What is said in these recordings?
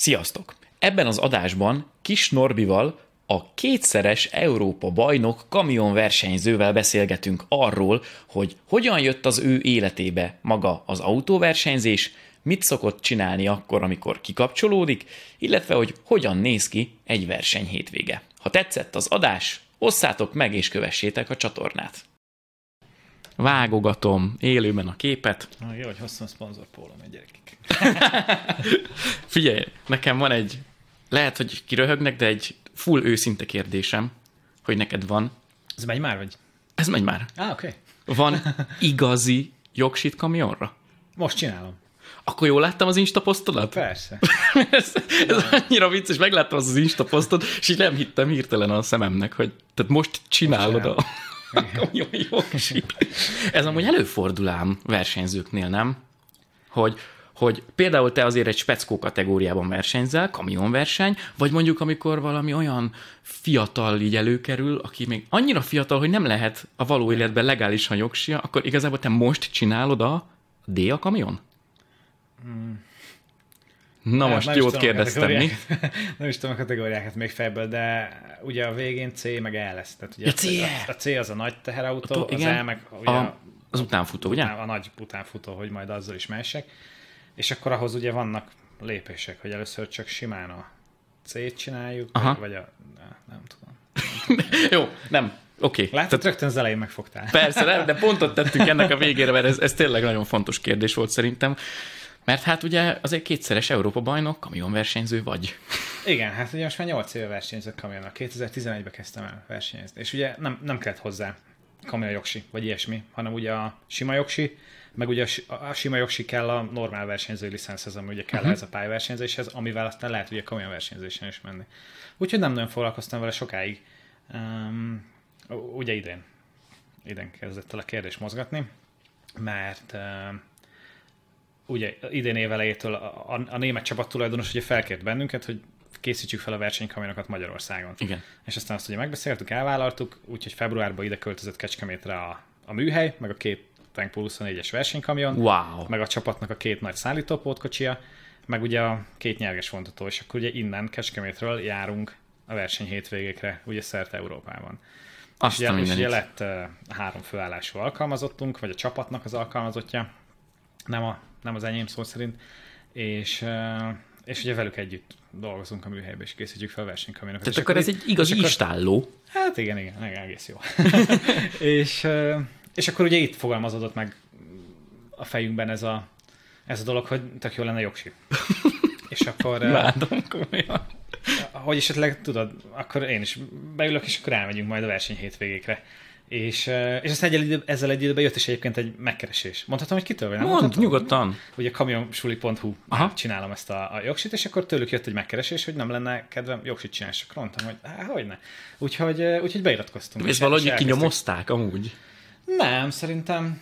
Sziasztok! Ebben az adásban Kis Norbival, a kétszeres Európa bajnok kamionversenyzővel beszélgetünk arról, hogy hogyan jött az ő életébe maga az autóversenyzés, mit szokott csinálni akkor, amikor kikapcsolódik, illetve hogy hogyan néz ki egy verseny hétvége. Ha tetszett az adás, osszátok meg és kövessétek a csatornát. Vágogatom élőben a képet. Na, jó, hogy hoztam a szponzor pólom egy gyerekek. Figyelj, nekem van egy, lehet, hogy kiröhögnek, de egy full őszinte kérdésem, hogy neked van. Ez megy már, vagy? Ez megy már. Á, oké. Okay. Van igazi jogsit kamionra? Most csinálom. Akkor jól láttam az Insta posztodat? Persze. ez, ez annyira vicces, megláttam az, az Insta posztot, és így nem hittem hirtelen a szememnek, hogy tehát most csinálod a, a kamion jogsit. Ez amúgy előfordul ám versenyzőknél, nem? Hogy hogy például te azért egy speckó kategóriában versenyzel, kamionverseny, vagy mondjuk amikor valami olyan fiatal így előkerül, aki még annyira fiatal, hogy nem lehet a való életben legálisan jogsia, akkor igazából te most csinálod a D a kamion? Hmm. Na most nem jót kérdeztem, mi? nem is tudom a kategóriákat még fejből, de ugye a végén C meg E lesz. Tehát ugye ja, C, a, a C az a nagy teherautó, a, az E meg ugye a, az utánfutó, ugye? A, nagy utánfutó, hogy majd azzal is messek. És akkor ahhoz ugye vannak lépések, hogy először csak simán a C-t csináljuk, Aha. vagy a... Nem, tudom. Nem tudom. Jó, nem. Oké. Okay. Látod, rögtön az elején megfogtál. Persze, nem, de pontot tettünk ennek a végére, mert ez, ez tényleg nagyon fontos kérdés volt szerintem. Mert hát ugye azért kétszeres Európa bajnok, kamionversenyző vagy. Igen, hát ugye most már 8 éve versenyzök kamionnak. 2011-ben kezdtem el versenyezni. És ugye nem, nem kellett hozzá kamionjogsi, vagy ilyesmi, hanem ugye a sima jogsi, meg ugye a sima jogsi kell a normál versenyző licenszhez, ami ugye kell uh-huh. ez a pályaversenyzéshez, amivel aztán lehet ugye komolyan versenyzésen is menni. Úgyhogy nem nagyon foglalkoztam vele sokáig. Um, ugye idén. Idén kezdett el a kérdés mozgatni, mert uh, ugye idén évelejétől a, a, a német csapat tulajdonos ugye felkért bennünket, hogy készítsük fel a versenykamionokat Magyarországon. Igen. És aztán azt ugye megbeszéltük, elvállaltuk, úgyhogy februárban ide költözött Kecskemétre a, a műhely, meg a két Tankpool 24-es versenykamion, wow. meg a csapatnak a két nagy szállítópótkocsia, meg ugye a két nyerges vontató, és akkor ugye innen Kecskemétről járunk a verseny hétvégékre, ugye szerte Európában. Azt és ugye, és ugye lett uh, három főállású alkalmazottunk, vagy a csapatnak az alkalmazottja, nem, a, nem az enyém szó szerint, és, és ugye velük együtt dolgozunk a műhelyben, és készítjük fel a versenykamionokat. Tehát akkor ez egy igazi akkor, istálló. Hát igen, igen, igen egész jó. és, és akkor ugye itt fogalmazódott meg a fejünkben ez a, ez a dolog, hogy tök jó lenne jogsi. és akkor... Ládom komolyan. Hogy esetleg tudod, akkor én is beülök, és akkor elmegyünk majd a verseny hétvégékre. És, és aztán egy idő, ezzel egy időben jött is egyébként egy megkeresés. Mondhatom, hogy kitől? Nem Mond, nyugodtan. Ugye kamionsuli.hu csinálom ezt a, a jogsit, és akkor tőlük jött egy megkeresés, hogy nem lenne kedvem jogsit csinálni, és akkor mondtam, hogy hát, hogy ne. Úgyhogy, úgyhogy beiratkoztunk. És, és valahogy kinyomozták amúgy? Nem, szerintem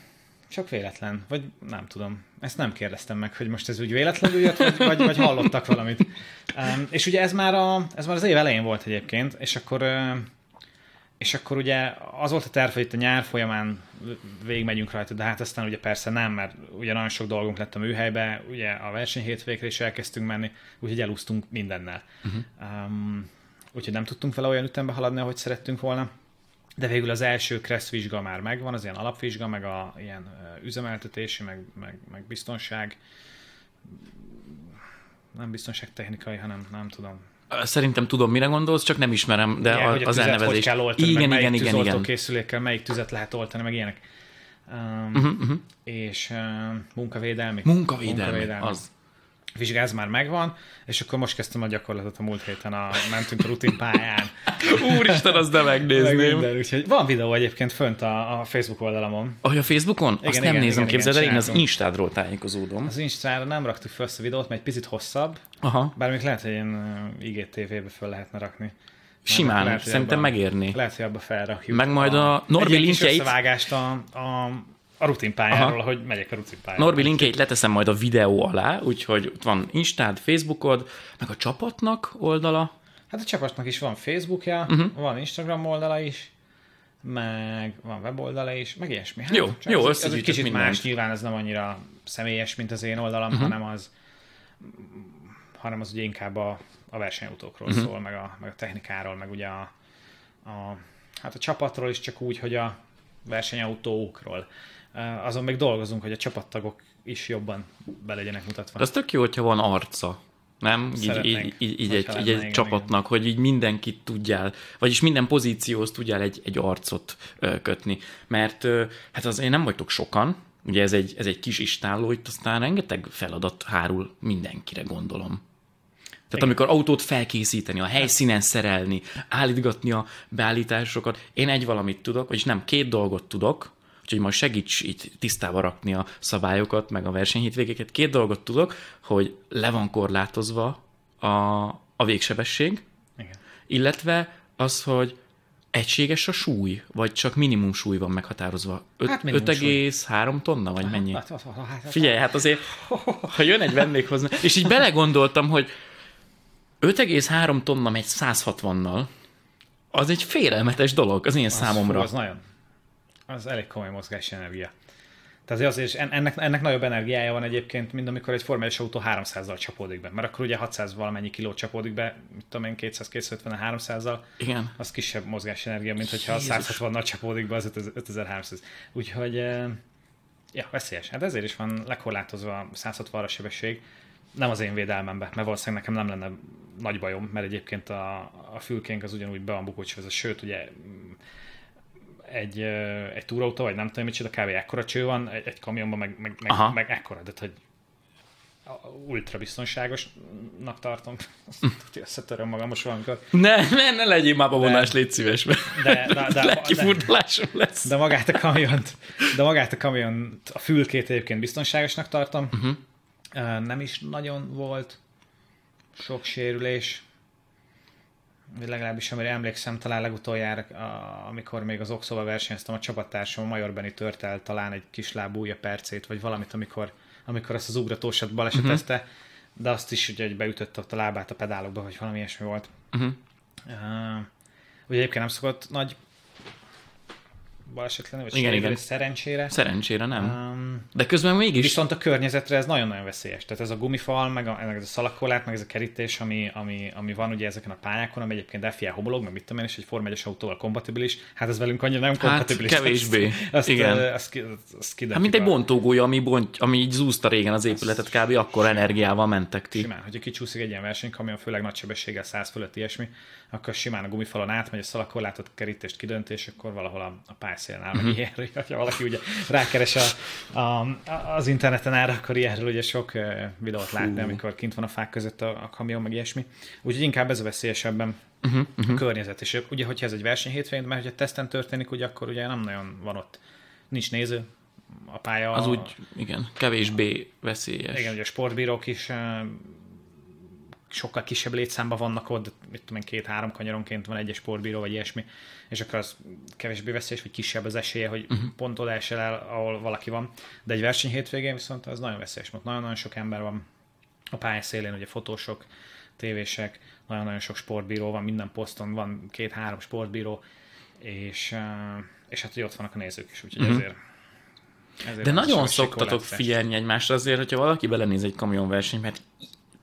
csak véletlen, vagy nem tudom. Ezt nem kérdeztem meg, hogy most ez úgy véletlenül jött, vagy, vagy, vagy hallottak valamit. Um, és ugye ez már, a, ez már az év elején volt egyébként, és akkor, és akkor ugye az volt a terv, hogy itt a nyár folyamán végigmegyünk rajta, de hát aztán ugye persze nem, mert ugye nagyon sok dolgunk lett a műhelybe, ugye a verseny hétvégre is elkezdtünk menni, úgyhogy elúsztunk mindennel. Uh-huh. Um, úgyhogy nem tudtunk vele olyan ütembe haladni, ahogy szerettünk volna de végül az első Kressz vizsga már megvan, az ilyen alapvizsga, meg a ilyen üzemeltetési, meg, meg, meg biztonság, nem biztonságtechnikai, hanem nem tudom. Szerintem tudom, mire gondolsz, csak nem ismerem, de igen, a, az elnevezés. Hogy kell oltani, igen, igen, igen, igen. készülékkel melyik tüzet lehet oltani, meg ilyenek. Um, uh-huh, uh-huh. És uh, munkavédelmi. Munkavédelmi, munkavédelmi. az vizsgáz már megvan, és akkor most kezdtem a gyakorlatot a múlt héten, a, mentünk a rutin pályán. Úristen, az de megnézném. Meg minden, úgyhogy van videó egyébként fönt a, a Facebook oldalamon. Oh, a Facebookon? Igen, Azt igen, nem nézem, képzeld el, én az Instádról tájékozódom. Az Instára nem raktuk fel ezt a videót, mert egy picit hosszabb. Aha. Bár még lehet, hogy én IGTV-be föl lehetne rakni. Simán, lehet, szerintem abba, megérni. Lehet, hogy abba felrakjuk. Meg majd a, a Norbi linkjeit. Egy a, a a rutinpályáról, hogy megyek a rutinpályáról. Norbi linkjeit leteszem majd a videó alá, úgyhogy ott van Instád, Facebookod, meg a csapatnak oldala. Hát a csapatnak is van Facebookja, uh-huh. van Instagram oldala is, meg van weboldala is, meg ilyesmi. Hát, jó, jó, ez, ez egy kicsit mindent. más, nyilván ez nem annyira személyes, mint az én oldalam, uh-huh. hanem az hanem az ugye inkább a, a versenyautókról uh-huh. szól, meg a, meg a technikáról, meg ugye a, a, hát a csapatról is csak úgy, hogy a versenyautókról. Azon még dolgozunk, hogy a csapattagok is jobban be legyenek mutatva. De az tök jó, hogyha van arca. Nem? Így, így, így, így egy, így egy igen, csapatnak, igen. hogy így mindenkit tudjál, vagyis minden pozícióhoz tudjál egy, egy arcot kötni. Mert hát azért nem vagytok sokan, ugye ez egy, ez egy kis istálló, itt aztán rengeteg feladat hárul mindenkire, gondolom. Tehát Igen. amikor autót felkészíteni, a helyszínen szerelni, állítgatni a beállításokat, én egy valamit tudok, vagyis nem, két dolgot tudok, úgyhogy majd segíts így tisztába rakni a szabályokat, meg a versenyhétvégéket. Két dolgot tudok, hogy le van korlátozva a, a végsebesség, Igen. illetve az, hogy egységes a súly, vagy csak minimum súly van meghatározva? hát 5,3 tonna, vagy mennyi? Hát, hát, hát, Figyelj, hát azért, ha jön egy vendég hozzá, és így belegondoltam, hogy 5,3 tonna megy 160-nal, az egy félelmetes dolog az én az, számomra. Az nagyon. Az elég komoly mozgási energia. Tehát azért ennek, ennek nagyobb energiája van egyébként, mint amikor egy formális autó 300-zal csapódik be. Mert akkor ugye 600 valamennyi kiló csapódik be, mit tudom én, 200-250 300-zal. Igen. Az kisebb mozgási energia, mint hogyha 160-nal csapódik be az 5300. Úgyhogy, ja, veszélyes. Hát ezért is van lekorlátozva 160-ra sebesség. Nem az én védelmembe, mert valószínűleg nekem nem lenne nagy bajom, mert egyébként a, a fülkénk az ugyanúgy be van bukócsvezve, sőt, ugye egy, egy túrautó, vagy nem tudom micsoda, kb. ekkora cső van, egy, egy kamionban meg, meg, meg, meg ekkora, de hogy ultra biztonságosnak tartom. Azt összetöröm magam most valamikor. Ne, ne, ne legyél már vonás, légy szíves, mert de, de, de, de, lesz. De magát a kamiont, de magát a kamiont, a fülkét egyébként biztonságosnak tartom. Uh-huh. Nem is nagyon volt sok sérülés vagy legalábbis amire emlékszem, talán legutoljára, amikor még az Oxóval versenyeztem, a csapattársam, a Major Benny tört el talán egy kis lábúja percét, vagy valamit, amikor, amikor azt az ugratósat balesetezte, uh-huh. de azt is ugye, hogy beütötte ott a lábát a pedálokba, vagy valami ilyesmi volt. Uh-huh. Uh, ugye egyébként nem szokott nagy baleset lenni, vagy igen, igen. szerencsére. Szerencsére nem. Um, De közben mégis... Viszont a környezetre ez nagyon-nagyon veszélyes. Tehát ez a gumifal, meg, a, meg ez a szalakolát, meg ez a kerítés, ami, ami, ami van ugye ezeken a pályákon, ami egyébként FIA homolog, meg mit tudom én, és egy Form 1 autóval kompatibilis. Hát ez velünk annyira nem hát, kompatibilis. kevésbé. Azt, azt, igen. Azt, azt, azt hát mint egy bontógólya, ami, bont, ami így zúzta régen az épületet, kb. akkor energiával mentek ti. Simán, hogyha kicsúszik egy ilyen versenykamion, főleg nagy sebességgel 100 fölött ilyesmi, akkor simán a gumifalon átmegy, a szalakorlátot, kerítést kidönt, és akkor valahol a, a pályaszélnál, uh-huh. Mhm. ilyenről, hogyha valaki ugye rákeres a, a, az interneten ára, akkor ilyenről ugye sok videót látni, amikor kint van a fák között a, a kamion, meg ilyesmi. Úgyhogy inkább ez a veszélyesebben uh-huh, uh-huh. a környezet. És ugye, hogyha ez egy verseny hétvégén, mert hogyha teszten történik, ugye akkor ugye nem nagyon van ott, nincs néző, a pálya... Az úgy, igen, kevésbé veszélyes. Igen, ugye a sportbírók is sokkal kisebb létszámban vannak ott, mit tudom én, két-három kanyaronként van egy sportbíró, vagy ilyesmi, és akkor az kevésbé veszélyes, vagy kisebb az esélye, hogy uh-huh. pont oda esel el, ahol valaki van. De egy verseny hétvégén viszont az nagyon veszélyes, mert nagyon-nagyon sok ember van a pálya szélén, ugye fotósok, tévések, nagyon-nagyon sok sportbíró van, minden poszton van két-három sportbíró, és, és hát, hogy ott vannak a nézők is, úgyhogy uh-huh. ezért ezért De nagyon szoktatok figyelni egymásra azért, hogyha valaki belenéz egy kamionversenyt, mert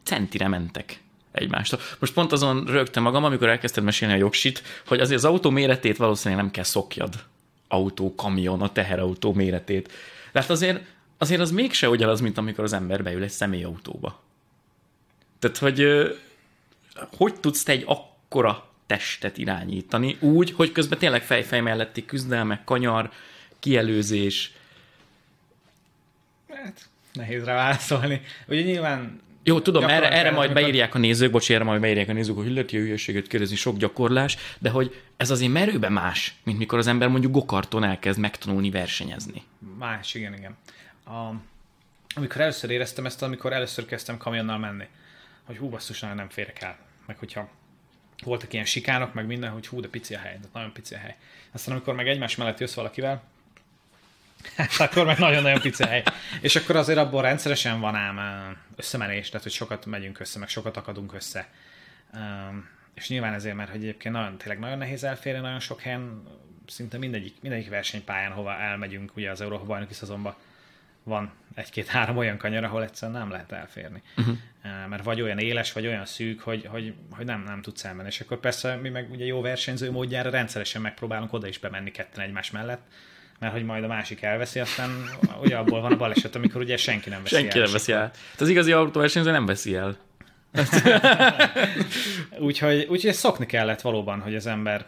centire mentek egymástól. Most pont azon rögtem magam, amikor elkezdted mesélni a jogsit, hogy azért az autó méretét valószínűleg nem kell szokjad. Autó, kamion, a teherautó méretét. De hát azért, azért az mégse ugyanaz, mint amikor az ember beül egy személyautóba. Tehát, hogy hogy tudsz te egy akkora testet irányítani úgy, hogy közben tényleg fejfej melletti küzdelmek, kanyar, kielőzés. Hát, nehéz rá válaszolni. Ugye nyilván jó, tudom, erre, erre majd beírják a nézők, bocs, erre majd beírják a nézők, hogy illeti hülyeséget kérdezni, sok gyakorlás, de hogy ez azért merőben más, mint mikor az ember mondjuk gokarton elkezd megtanulni versenyezni. Más, igen, igen. A, amikor először éreztem ezt, amikor először kezdtem kamionnal menni, hogy hú, basszus, nagyon nem férek el. Meg hogyha voltak ilyen sikánok, meg minden, hogy hú, de pici a hely, de nagyon pici a hely. Aztán amikor meg egymás mellett jössz valakivel, Hát akkor meg nagyon-nagyon pici hely. És akkor azért abból rendszeresen van ám összemenés, tehát hogy sokat megyünk össze, meg sokat akadunk össze. És nyilván ezért, mert hogy egyébként nagyon, tényleg nagyon nehéz elférni nagyon sok helyen, szinte mindegyik, mindegyik versenypályán, hova elmegyünk ugye az Európa bajnoki szezonba, van egy-két-három olyan kanyar, ahol egyszerűen nem lehet elférni. Uh-huh. Mert vagy olyan éles, vagy olyan szűk, hogy, hogy, hogy nem, nem tudsz elmenni. És akkor persze mi meg ugye jó versenyző módjára rendszeresen megpróbálunk oda is bemenni ketten egymás mellett, mert hogy majd a másik elveszi, aztán ugye abból van a baleset, amikor ugye senki nem veszi senki el. nem veszi el. Tehát az igazi autóversenyző nem veszi el. úgyhogy, úgyhogy szokni kellett valóban, hogy az ember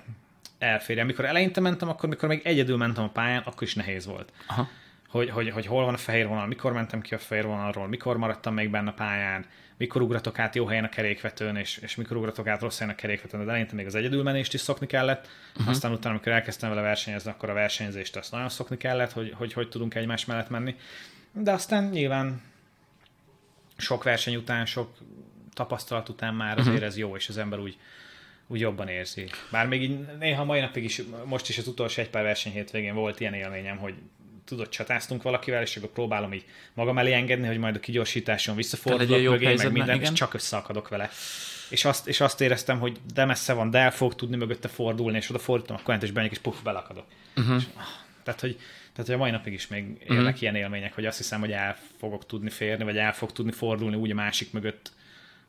elférje. Amikor eleinte mentem, akkor mikor még egyedül mentem a pályán, akkor is nehéz volt. Aha. Hogy, hogy, hogy hol van a fehér vonal, mikor mentem ki a fehér vonalról, mikor maradtam még benne a pályán, mikor ugratok át jó helyen a kerékvetőn, és, és mikor ugratok át rossz helyen a kerékvetőn, de eleinte még az egyedülmenést is szokni kellett. Uh-huh. Aztán utána, amikor elkezdtem vele versenyezni, akkor a versenyzést azt nagyon szokni kellett, hogy hogy, hogy tudunk egymás mellett menni. De aztán nyilván sok verseny után, sok tapasztalat után már azért uh-huh. ez jó, és az ember úgy, úgy jobban érzi. Bár még így néha mai napig is, most is az utolsó egy pár verseny hétvégén volt ilyen élményem, hogy tudod, csatáztunk valakivel, és akkor próbálom így magam elé engedni, hogy majd a kigyorsításon visszafordulok mögé, meg minden, igen. és csak összeakadok vele. És azt, és azt éreztem, hogy de messze van, de el fog tudni mögötte fordulni, és oda fordítom, akkor is bemegyek, és puff, belakadok. Uh-huh. És, ah, tehát, hogy, tehát, hogy a mai napig is még élnek uh-huh. ilyen élmények, hogy azt hiszem, hogy el fogok tudni férni, vagy el fog tudni fordulni úgy a másik mögött,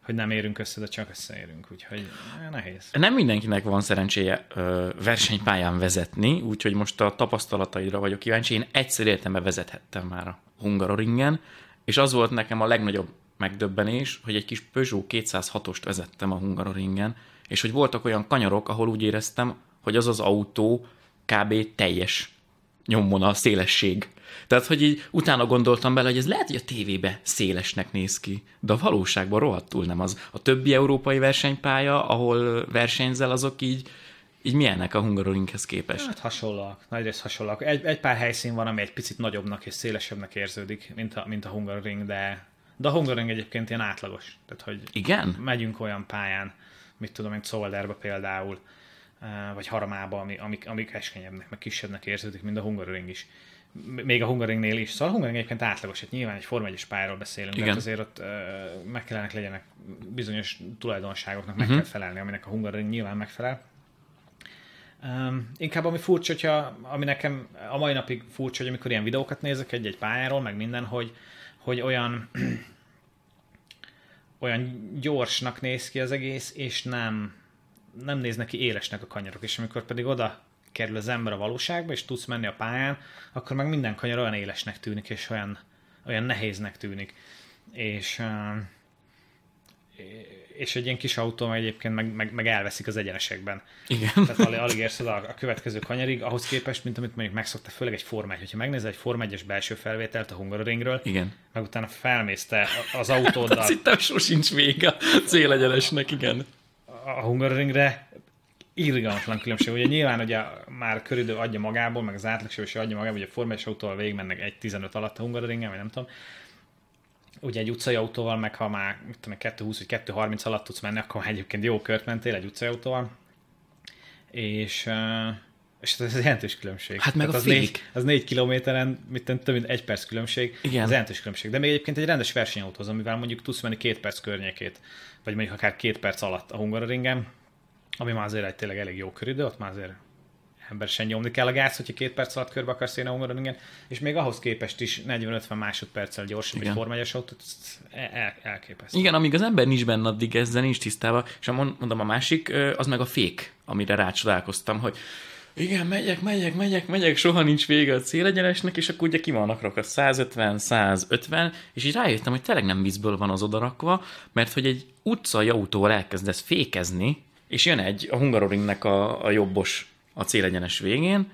hogy nem érünk össze, de csak összeérünk, úgyhogy eh, nehéz. Nem mindenkinek van szerencséje ö, versenypályán vezetni, úgyhogy most a tapasztalataidra vagyok kíváncsi. Én egyszer életemben vezethettem már a Hungaroringen, és az volt nekem a legnagyobb megdöbbenés, hogy egy kis Peugeot 206-ost vezettem a Hungaroringen, és hogy voltak olyan kanyarok, ahol úgy éreztem, hogy az az autó kb. teljes nyomvonal, szélesség. Tehát, hogy így utána gondoltam bele, hogy ez lehet, hogy a tévébe szélesnek néz ki, de a valóságban rohadtul nem az. A többi európai versenypálya, ahol versenyzel, azok így, így milyenek a Hungaroringhez képest? Hát hasonlóak, nagyrészt hasonlóak. Egy, egy pár helyszín van, ami egy picit nagyobbnak és szélesebbnek érződik, mint a, mint a Hungaroring, de, de a Hungaroring egyébként ilyen átlagos. Tehát, hogy Igen? megyünk olyan pályán, mit tudom, mint Szolderbe például, eh, vagy Haramába, ami, amik, amik eskenyebbnek, meg kisebbnek érződik, mint a Hungaroring is még a Hungaringnél is. Szóval a Hungaring egyébként átlagos, hát nyilván egy Forma 1 pályáról beszélünk, Igen. de azért ott uh, meg kellene legyenek bizonyos tulajdonságoknak meg uh-huh. kell felelni, aminek a Hungaring nyilván megfelel. Um, inkább ami furcsa, hogyha, ami nekem a mai napig furcsa, hogy amikor ilyen videókat nézek egy-egy pályáról, meg minden, hogy, hogy olyan olyan gyorsnak néz ki az egész, és nem, nem néz neki élesnek a kanyarok, és amikor pedig oda kerül az ember a valóságba, és tudsz menni a pályán, akkor meg minden kanyar olyan élesnek tűnik, és olyan, olyan nehéznek tűnik. És, és egy ilyen kis autó egyébként meg, meg, meg elveszik az egyenesekben. Igen. Tehát alig, alig érsz oda a következő kanyarig, ahhoz képest, mint amit mondjuk megszokta, főleg egy Forma 1. Hogyha megnézel egy Forma 1-es belső felvételt a Hungaroringről, igen. meg utána felmész te az autóddal. Azt hittem, sosincs vége a célegyenesnek, igen. A Hungaroringre irgalmatlan különbség. Ugye nyilván ugye már köridő adja magából, meg az átlagsebesség adja magából, hogy a formás autóval végigmennek egy 15 alatt a Hungaroringen, vagy nem tudom. Ugye egy utcai autóval, meg ha már tudom, 220 vagy 230 alatt tudsz menni, akkor egyébként jó kört mentél egy utcai autóval. És, és ez jelentős különbség. Hát meg Tehát a az, négy, az négy kilométeren, mit több mint egy perc különbség. Igen. Az jelentős különbség. De még egyébként egy rendes versenyautóhoz, amivel mondjuk tudsz menni két perc környékét, vagy mondjuk akár két perc alatt a Hungaroringen, ami már azért egy tényleg elég jó köridő, ott már azért embersen nyomni kell a gáz, hogyha két perc alatt körbe akarsz jönni a és még ahhoz képest is 40-50 másodperccel gyorsabb egy formályos autót, el, elképesztő. Igen, amíg az ember nincs benne, addig ezzel nincs tisztában, és mondom a másik, az meg a fék, amire rácsodálkoztam, hogy igen, megyek, megyek, megyek, megyek, soha nincs vége a célegyenesnek, és akkor ugye ki vannak rakva 150, 150, és így rájöttem, hogy tényleg nem vízből van az odarakva, mert hogy egy utcai autóval elkezdesz fékezni, és jön egy, a Hungaroringnek a, a jobbos a célegyenes végén,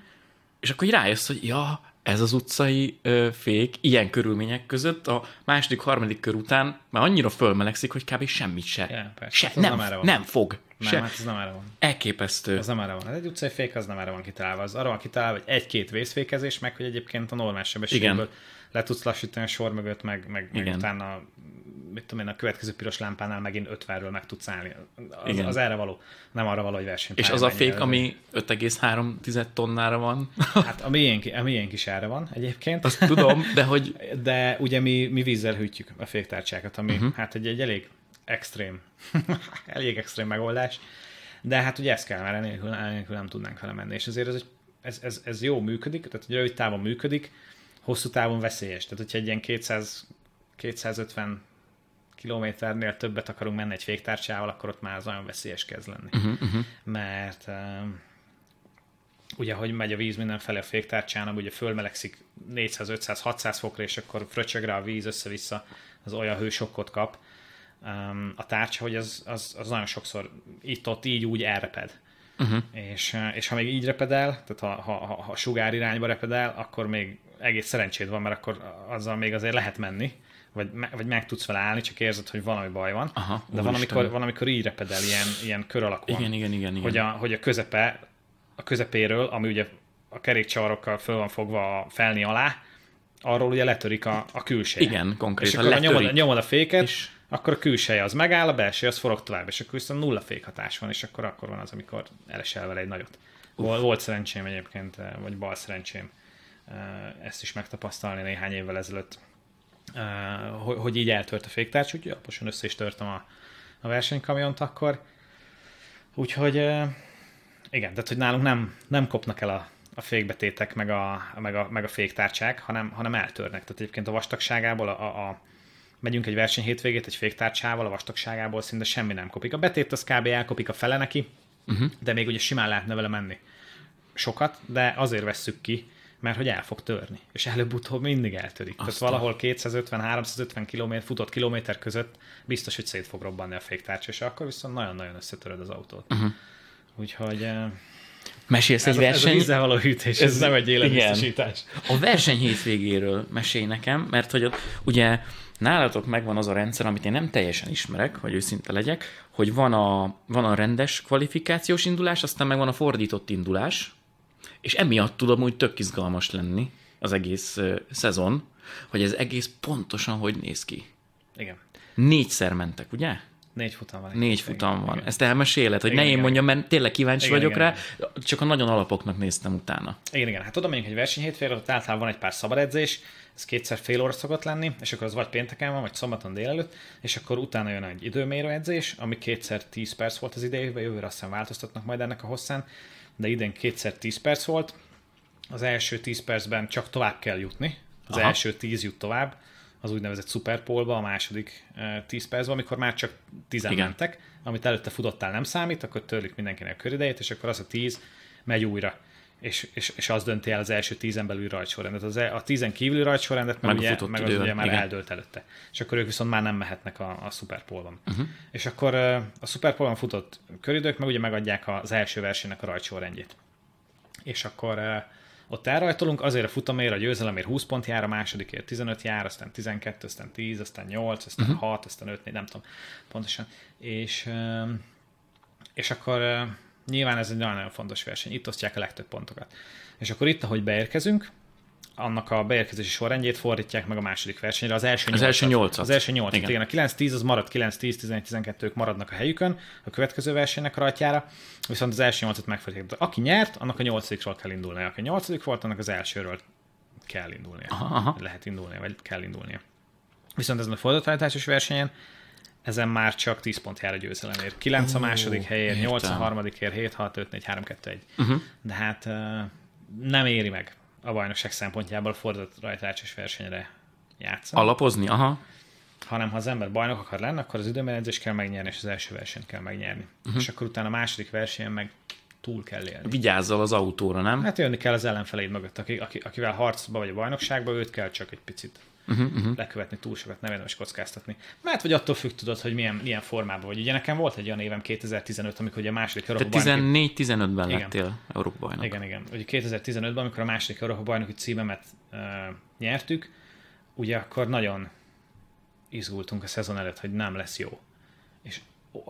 és akkor rájössz, hogy ja, ez az utcai ö, fék ilyen körülmények között a második, harmadik kör után már annyira fölmelegszik, hogy kb. semmit se. Ja, persze, se hát nem, nem, nem fog. Nem, se. hát ez nem erre van. Elképesztő. Az nem erre van. Hát egy utcai fék az nem erre van kitalálva. Az arra van kitalálva, hogy egy-két vészfékezés, meg hogy egyébként a normál sebességből le tudsz lassítani a sor mögött, meg, meg, meg utána mit tudom én, a következő piros lámpánál megint 50-ről meg tudsz állni. Az, Igen. az erre való, nem arra való, hogy verseny. És az a fék, ami 5,3 tonnára van? Hát a miénk, a miénk is erre van egyébként. Azt tudom, de hogy... De ugye mi, mi vízzel hűtjük a féktárcsákat, ami uh-huh. hát egy, egy elég extrém, elég extrém megoldás. De hát ugye ez kell, mert enélkül, enélkül nem tudnánk vele menni. És azért ez, ez, ez, ez jó működik, tehát egy rövid távon működik, hosszú távon veszélyes. Tehát, hogyha egy ilyen 200, 250 kilométernél többet akarunk menni egy féktárcsával, akkor ott már az nagyon veszélyes kezd lenni. Uh-huh, uh-huh. Mert uh, ugye, hogy megy a víz mindenfelé a féktárcsán, ugye fölmelegszik 400, 500, 600 fokra, és akkor fröcsög rá a víz össze-vissza, az olyan hősokkot kap um, a tárcsa, hogy az, az, az nagyon sokszor itt-ott így úgy elreped. Uh-huh. És, és ha még így repedel, tehát ha, ha, ha, ha sugár irányba repedel, akkor még egész szerencséd van, mert akkor azzal még azért lehet menni, vagy, vagy meg tudsz vele állni, csak érzed, hogy valami baj van. Aha, De van amikor, van, amikor így repedel, ilyen, ilyen kör alakúan. Igen, igen, igen. igen. Hogy, a, hogy a közepe, a közepéről, ami ugye a kerékcsarokkal föl van fogva a felni alá, arról ugye letörik a, a külseje. Igen, konkrétan És akkor letörik. nyomod, nyomod a féket, És- akkor a külseje az megáll, a belseje az forog tovább, és akkor viszont nulla fékhatás van, és akkor akkor van az, amikor elesel vele egy nagyot. Volt, volt szerencsém egyébként, vagy bal szerencsém ezt is megtapasztalni néhány évvel ezelőtt, hogy, így eltört a féktárcs, úgyhogy alaposan össze is törtem a, a versenykamiont akkor. Úgyhogy igen, tehát hogy nálunk nem, nem kopnak el a, a fékbetétek, meg a, meg a, meg a féktárcsák, hanem, hanem eltörnek. Tehát egyébként a vastagságából, a, a, a megyünk egy verseny hétvégét egy féktárcsával, a vastagságából szinte semmi nem kopik. A betét az kb. elkopik a fele neki, uh-huh. de még ugye simán lehetne vele menni. Sokat, de azért vesszük ki, mert hogy el fog törni. És előbb-utóbb mindig eltörik. Tehát Aztán. valahol 250-350 km, futott kilométer között biztos, hogy szét fog robbanni a féktárcsa, és akkor viszont nagyon-nagyon összetöröd az autót. Uh-huh. Úgyhogy eh, Mesélsz ez, egy a, ez a verseny... való hűtés, ez, Ez- nem egy életbiztosítás. A verseny hétvégéről mesélj nekem, mert hogy ott ugye nálatok megvan az a rendszer, amit én nem teljesen ismerek, hogy őszinte legyek, hogy van a, van a rendes kvalifikációs indulás, aztán meg van a fordított indulás, és emiatt tudom úgy tök izgalmas lenni az egész uh, szezon, hogy ez egész pontosan hogy néz ki. Igen. Négyszer mentek, ugye? Négy futam van. Négy futam van. Ezt elmeséled, hogy Igen, ne én igen, mondjam, mert tényleg kíváncsi Igen, vagyok igen, rá, csak a nagyon alapoknak néztem utána. Igen, igen. Hát oda megyünk egy versenyhétvégre, ott általában van egy pár szabad edzés, ez kétszer fél óra szokott lenni, és akkor az vagy pénteken van, vagy szombaton délelőtt, és akkor utána jön egy időmérő edzés, ami kétszer 10 perc volt az idejében, jövőre azt hiszem változtatnak majd ennek a hosszán, de idén kétszer 10 perc volt. Az első 10 percben csak tovább kell jutni, az Aha. első 10 jut tovább, az úgynevezett superpolba, a második eh, 10 percben, amikor már csak 10 Igen. mentek, amit előtte futottál nem számít, akkor törlik mindenkinek a köridejét, és akkor az a 10 megy újra. És, és, és az dönti el az első tízen belül rajtsorrendet. Az, e- a tízen kívüli rajtsorrendet meg, ugye, meg az ugye már igen. eldőlt előtte. És akkor ők viszont már nem mehetnek a, a Superpolban. Uh-huh. És akkor a Superpolban futott köridők meg ugye megadják az első versenynek a rajtsorrendjét. És akkor ott elrajtolunk, azért a futamért, a győzelemért 20 pont jár, a másodikért 15 jár, aztán 12, aztán 10, aztán 8, aztán uh-huh. 6, aztán 5, nem tudom pontosan. És, és akkor nyilván ez egy nagyon-nagyon fontos verseny, itt osztják a legtöbb pontokat. És akkor itt, ahogy beérkezünk, annak a beérkezési sorrendjét fordítják meg a második versenyre, az első Az első nyolcat. Az első nyolcat, igen. Igen. A 9-10 az marad 9-10, 11-12 ők maradnak a helyükön a következő versenynek rajtjára, viszont az első nyolcat megfordítják. Aki nyert, annak a nyolcadikról kell indulnia. Aki nyolcadik volt, annak az elsőről kell indulnia. Aha, aha. Lehet indulnia, vagy kell indulnia. Viszont ezen a fordítványításos versenyen ezen már csak 10 pont jár a győzelemért. 9 a második helyért, 8 a harmadikért, 7, 6, 5, 4, 3, 2, 1. Uh-huh. De hát nem éri meg a bajnokság szempontjából a fordított rajtrácsos versenyre játszani. Alapozni? Aha. hanem ha az ember bajnok akar lenni, akkor az időmérőzést kell megnyerni, és az első versenyt kell megnyerni. Uh-huh. És akkor utána a második versenyen meg túl kell élni. Vigyázzal az autóra, nem? Hát jönni kell az ellenfeleid mögött, aki, aki, akivel harcba vagy a bajnokságban, őt kell csak egy picit uh-huh, uh-huh. lekövetni, túl sokat nem érdemes kockáztatni. Mert vagy attól függ, tudod, hogy milyen, milyen formában vagy. Ugye nekem volt egy olyan évem 2015, amikor ugye a második Európa Te bajnoki 14-15-ben Igen. lettél Európa bajnok. igen, igen. Ugye 2015-ben, amikor a második Európa bajnoki címemet uh, nyertük, ugye akkor nagyon izgultunk a szezon előtt, hogy nem lesz jó.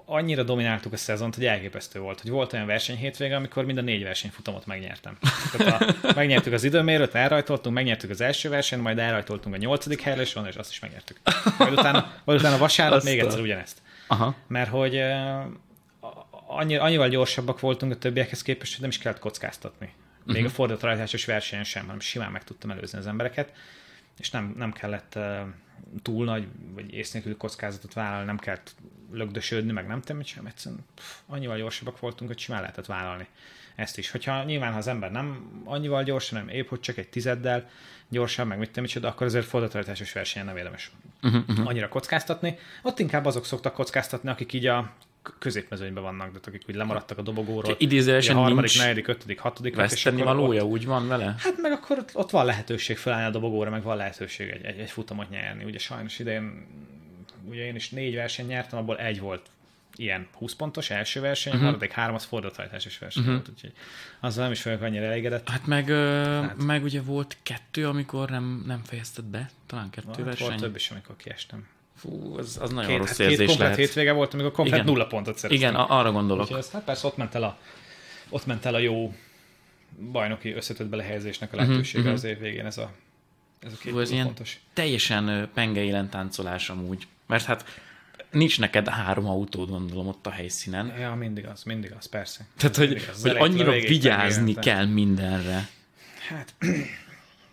Annyira domináltuk a szezont, hogy elképesztő volt, hogy volt olyan verseny hétvége, amikor mind a négy versenyfutamot megnyertem. Tehát a, megnyertük az időmérőt, elrajtoltunk, megnyertük az első versenyt, majd elrajtoltunk a nyolcadik helyre, és van, és azt is megnyertük. Majd utána, majd utána vasárnap még egyszer ugyanezt. Aha. Mert hogy annyi, annyival gyorsabbak voltunk a többiekhez képest, hogy nem is kellett kockáztatni. Még uh-huh. a fordított rajtásos versenyen sem, hanem simán meg tudtam előzni az embereket, és nem, nem kellett túl nagy, vagy ész nélkül kockázatot vállalni, nem kellett lögdösödni, meg nem tenni sem, egyszerűen pff, annyival gyorsabbak voltunk, hogy simán lehetett vállalni. ezt is. Hogyha nyilván, ha az ember nem annyival gyorsan, nem épp, hogy csak egy tizeddel gyorsan, meg mit tudom micsoda, akkor azért fordítóállításos versenyen nem érdemes uh-huh, uh-huh. annyira kockáztatni. Ott inkább azok szoktak kockáztatni, akik így a középmezőnyben vannak, de akik úgy lemaradtak a dobogóról. Idézőesen a harmadik, negyedik, ötödik, hatodik. veszteni valója, úgy van vele? Hát meg akkor ott, ott van lehetőség felállni a dobogóra, meg van lehetőség egy, egy, egy futamot nyerni. Ugye sajnos idején, ugye én is négy verseny nyertem, abból egy volt ilyen 20 pontos első verseny, uh-huh. a maradék három az fordítóhajtásos verseny uh-huh. volt, úgyhogy azzal nem is vagyok annyira elégedett. Hát meg, hát. meg ugye volt kettő, amikor nem, nem fejezted be, talán kettő Hát verseny. volt több is, amikor kiestem. Fú, az, az nagyon Két, rossz hát két érzés komplet lehet. hétvége volt, amikor komplet Igen. nulla pontot szereztem. Igen, arra gondolok. Úgyhogy hát persze ott ment el a, ott ment el a jó bajnoki összetett belehelyezésnek a lehetősége Mhm, uh-huh, az év végén ez a, ez a két Fú, ez ilyen pontos. teljesen pengeilen táncolás amúgy. Mert hát nincs neked három autód, gondolom, ott a helyszínen. Ja, mindig az, mindig az, persze. Tehát, hogy, az. Hogy annyira vigyázni kell mindenre. Hát,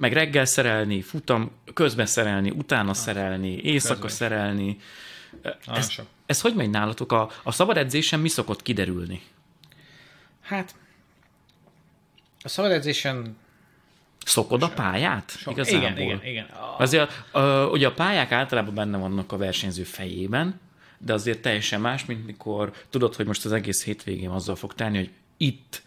Meg reggel szerelni, futam, közben szerelni, utána szerelni, éjszaka közben szerelni. nagyon Ez, sok. ez hogy megy nálatok? A, a szabad edzésen mi szokott kiderülni? Hát, a szabad edzésen Szokod a pályát? sok, Igazából? igen, igen, igen. A, Azért ö, ugye a pályák általában benne vannak a versenyző fejében, de azért teljesen más, mint mikor tudod, hogy most az egész hétvégén azzal fog tenni, hogy itt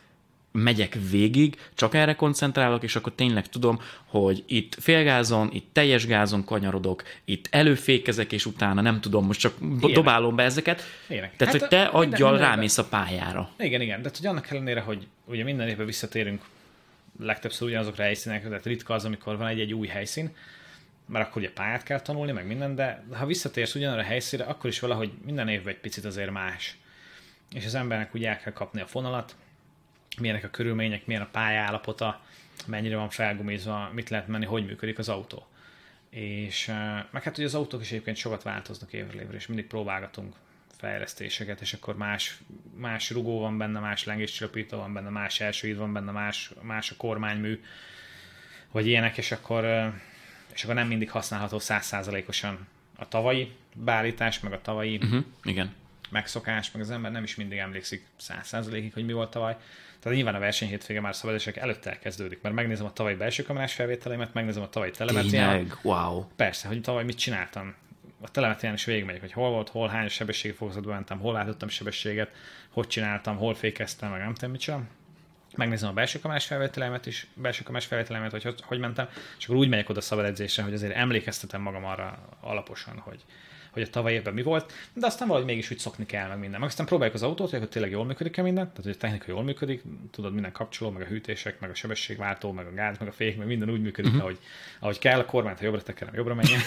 megyek végig, csak erre koncentrálok, és akkor tényleg tudom, hogy itt félgázon, itt teljes gázon kanyarodok, itt előfékezek, és utána nem tudom, most csak b- dobálom be ezeket. Ilyenek. Tehát, Hát hogy te aggyal rámész a pályára. Igen, igen, de hogy annak ellenére, hogy ugye minden évben visszatérünk legtöbbször ugyanazokra a helyszínekre, tehát ritka az, amikor van egy-egy új helyszín, mert akkor ugye pályát kell tanulni, meg minden, de ha visszatérsz ugyanarra a helyszínre, akkor is valahogy minden évben egy picit azért más. És az embernek ugye el kell kapni a fonalat, milyenek a körülmények, milyen a pályállapota, mennyire van felgumizva, mit lehet menni, hogy működik az autó. És meg hát ugye az autók is egyébként sokat változnak évről évre, és mindig próbálgatunk fejlesztéseket, és akkor más, más rugó van benne, más lengéscsillapító van benne, más elsőid van benne, más, más a kormánymű, vagy ilyenek, és akkor, és akkor nem mindig használható százszázalékosan a tavalyi beállítás, meg a tavalyi Uh-huh. Igen. Megszokás, meg az ember nem is mindig emlékszik száz százalékig, hogy mi volt tavaly. Tehát nyilván a verseny hétvége már szabadesek előtt elkezdődik, mert megnézem a tavalyi belső kamerás felvételeimet, megnézem a tavalyi telemetriát. Wow. Persze, hogy tavaly mit csináltam. A telemetrián is végigmegyek, hogy hol volt, hol hány sebességi fokozatban mentem, hol látottam sebességet, hogy csináltam, hol fékeztem, meg nem tudom mit csinálom. Megnézem a belső kamerás felvételeimet is, belső kamerás felvételeimet, hogy, hogy hogy mentem, és akkor úgy megyek oda szabad edzésre, hogy azért emlékeztetem magam arra alaposan, hogy, hogy a tavaly évben mi volt, de aztán valahogy mégis úgy szokni kell meg minden. Meg aztán próbáljuk az autót, hogy akkor tényleg jól működik-e minden, tehát hogy a technika jól működik, tudod, minden kapcsoló, meg a hűtések, meg a sebességváltó, meg a gáz, meg a fék, meg minden úgy működik, uh-huh. ahogy, ahogy kell, a kormányt, ha jobbra tekerem, jobbra menjen.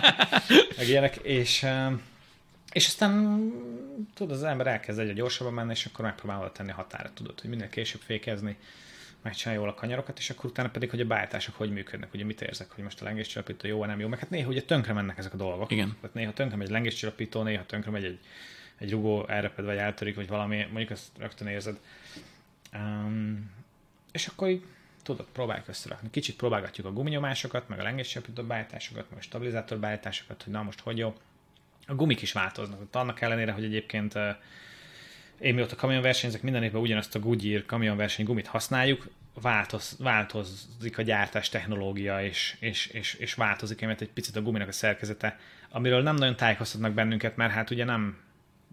meg ilyenek, és, um, és aztán tudod, az ember elkezd egyre gyorsabban menni, és akkor megpróbál oda tenni a határa, tudod, hogy minél később fékezni, megcsinálja jól a kanyarokat, és akkor utána pedig, hogy a beállítások hogy működnek, ugye mit érzek, hogy most a lengéscsillapító jó, nem jó, meg hát néha ugye tönkre mennek ezek a dolgok. Igen. Tehát néha tönkre megy egy lengéscsillapító, néha tönkre megy egy, egy rugó elreped, vagy eltörik, vagy valami, mondjuk ezt rögtön érzed. Um, és akkor így tudod, próbáljuk összerakni. Kicsit próbálgatjuk a guminyomásokat, meg a lengéscsillapító beállításokat, meg a stabilizátor beállításokat, hogy na most hogy jó. A gumik is változnak. Annak ellenére, hogy egyébként eh, én mióta kamionversenyzek, minden évben ugyanazt a Goodyear kamionverseny gumit használjuk, változ, változik a gyártás technológia, és, és, és, és változik emiatt egy picit a guminak a szerkezete, amiről nem nagyon tájékoztatnak bennünket, mert hát ugye nem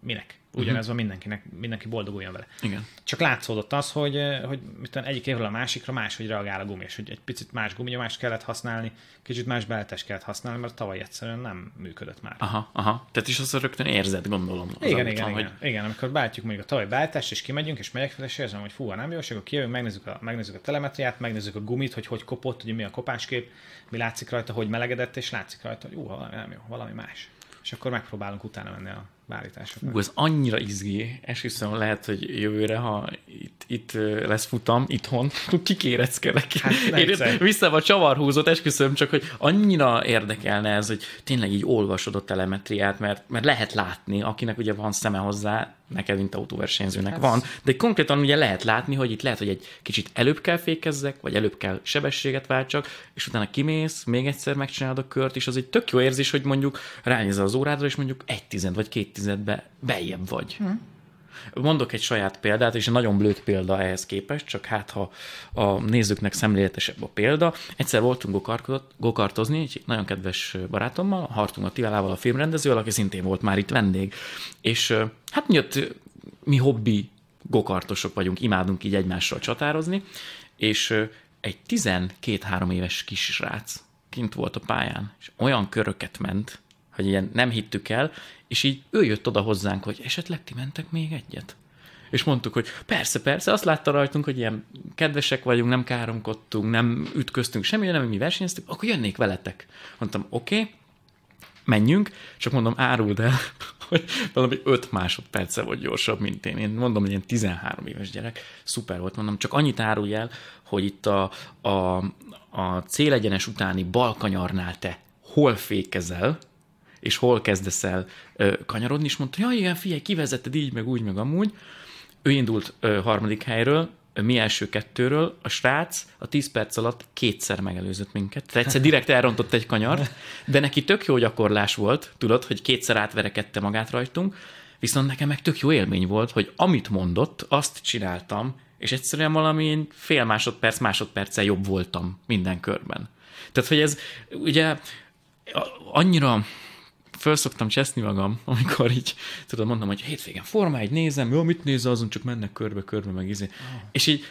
minek. Ugyanez van mindenkinek, mindenki boldoguljon vele. Igen. Csak látszódott az, hogy, eh, hogy egyik évről a másikra máshogy reagál a gumi, és hogy egy picit más guminyomást kellett használni, kicsit más beállítást kellett használni, mert tavaly egyszerűen nem működött már. Aha, aha. Tehát is azt rögtön érzed, gondolom. Az Igen, autóban, igen, hogy igen, igen, amikor beállítjuk mondjuk a tavalyi beállítást, és kimegyünk, és megyek fel, és érzem, hogy fú, nem jó, és akkor kijövünk, megnézzük a, megnézzük a telemetriát, megnézzük a gumit, hogy hogy kopott, hogy mi a kopáskép, mi látszik rajta, hogy melegedett, és látszik rajta, hogy ú, valami nem jó, valami más. És akkor megpróbálunk utána menni a beállításoknak. Ú, ez annyira izgi. Esküszöm, lehet, hogy jövőre, ha itt, itt lesz futam, itthon, kikéreckedek. Hát, Én vissza a csavarhúzót, esküszöm, csak hogy annyira érdekelne ez, hogy tényleg így olvasod a telemetriát, mert, mert lehet látni, akinek ugye van szeme hozzá, neked, mint autóversenyzőnek Hát- van, de konkrétan ugye lehet látni, hogy itt lehet, hogy egy kicsit előbb kell fékezzek, vagy előbb kell sebességet váltsak, és utána kimész, még egyszer megcsinálod a kört, és az egy tök jó érzés, hogy mondjuk ránézel az órádra, és mondjuk egy tized vagy két tizedbe beljebb vagy. Hm. Mondok egy saját példát, és egy nagyon blőtt példa ehhez képest, csak hát ha a nézőknek szemléletesebb a példa. Egyszer voltunk gokartozni, egy nagyon kedves barátommal, Hartung Attilával, a filmrendezővel, aki szintén volt már itt vendég. És hát miatt mi hobbi gokartosok vagyunk, imádunk így egymással csatározni, és egy 12-3 éves kisrác kint volt a pályán, és olyan köröket ment, hogy ilyen nem hittük el, és így ő jött oda hozzánk, hogy esetleg ti mentek még egyet? És mondtuk, hogy persze, persze, azt látta rajtunk, hogy ilyen kedvesek vagyunk, nem káromkodtunk, nem ütköztünk semmi, nem mi versenyeztük, akkor jönnék veletek. Mondtam, oké, okay, menjünk, csak mondom, áruld el, hogy valami 5 másodperce volt gyorsabb, mint én. Én mondom, hogy ilyen 13 éves gyerek, szuper volt, mondom, csak annyit árulj el, hogy itt a, a, a célegyenes utáni balkanyarnál te hol fékezel, és hol kezdesz el kanyarodni, és mondta, ja igen, figyelj, kivezetted így, meg úgy, meg amúgy. Ő indult harmadik helyről, mi első kettőről, a srác a 10 perc alatt kétszer megelőzött minket. Tehát egyszer direkt elrontott egy kanyar, de neki tök jó gyakorlás volt, tudod, hogy kétszer átverekedte magát rajtunk, viszont nekem meg tök jó élmény volt, hogy amit mondott, azt csináltam, és egyszerűen valami fél másodperc, másodperccel jobb voltam minden körben. Tehát, hogy ez ugye annyira föl szoktam cseszni magam, amikor így, tudod, mondom, hogy hétvégen Forma egy nézem, jó, mit nézel, azon csak mennek körbe-körbe, meg izé. Oh. És így,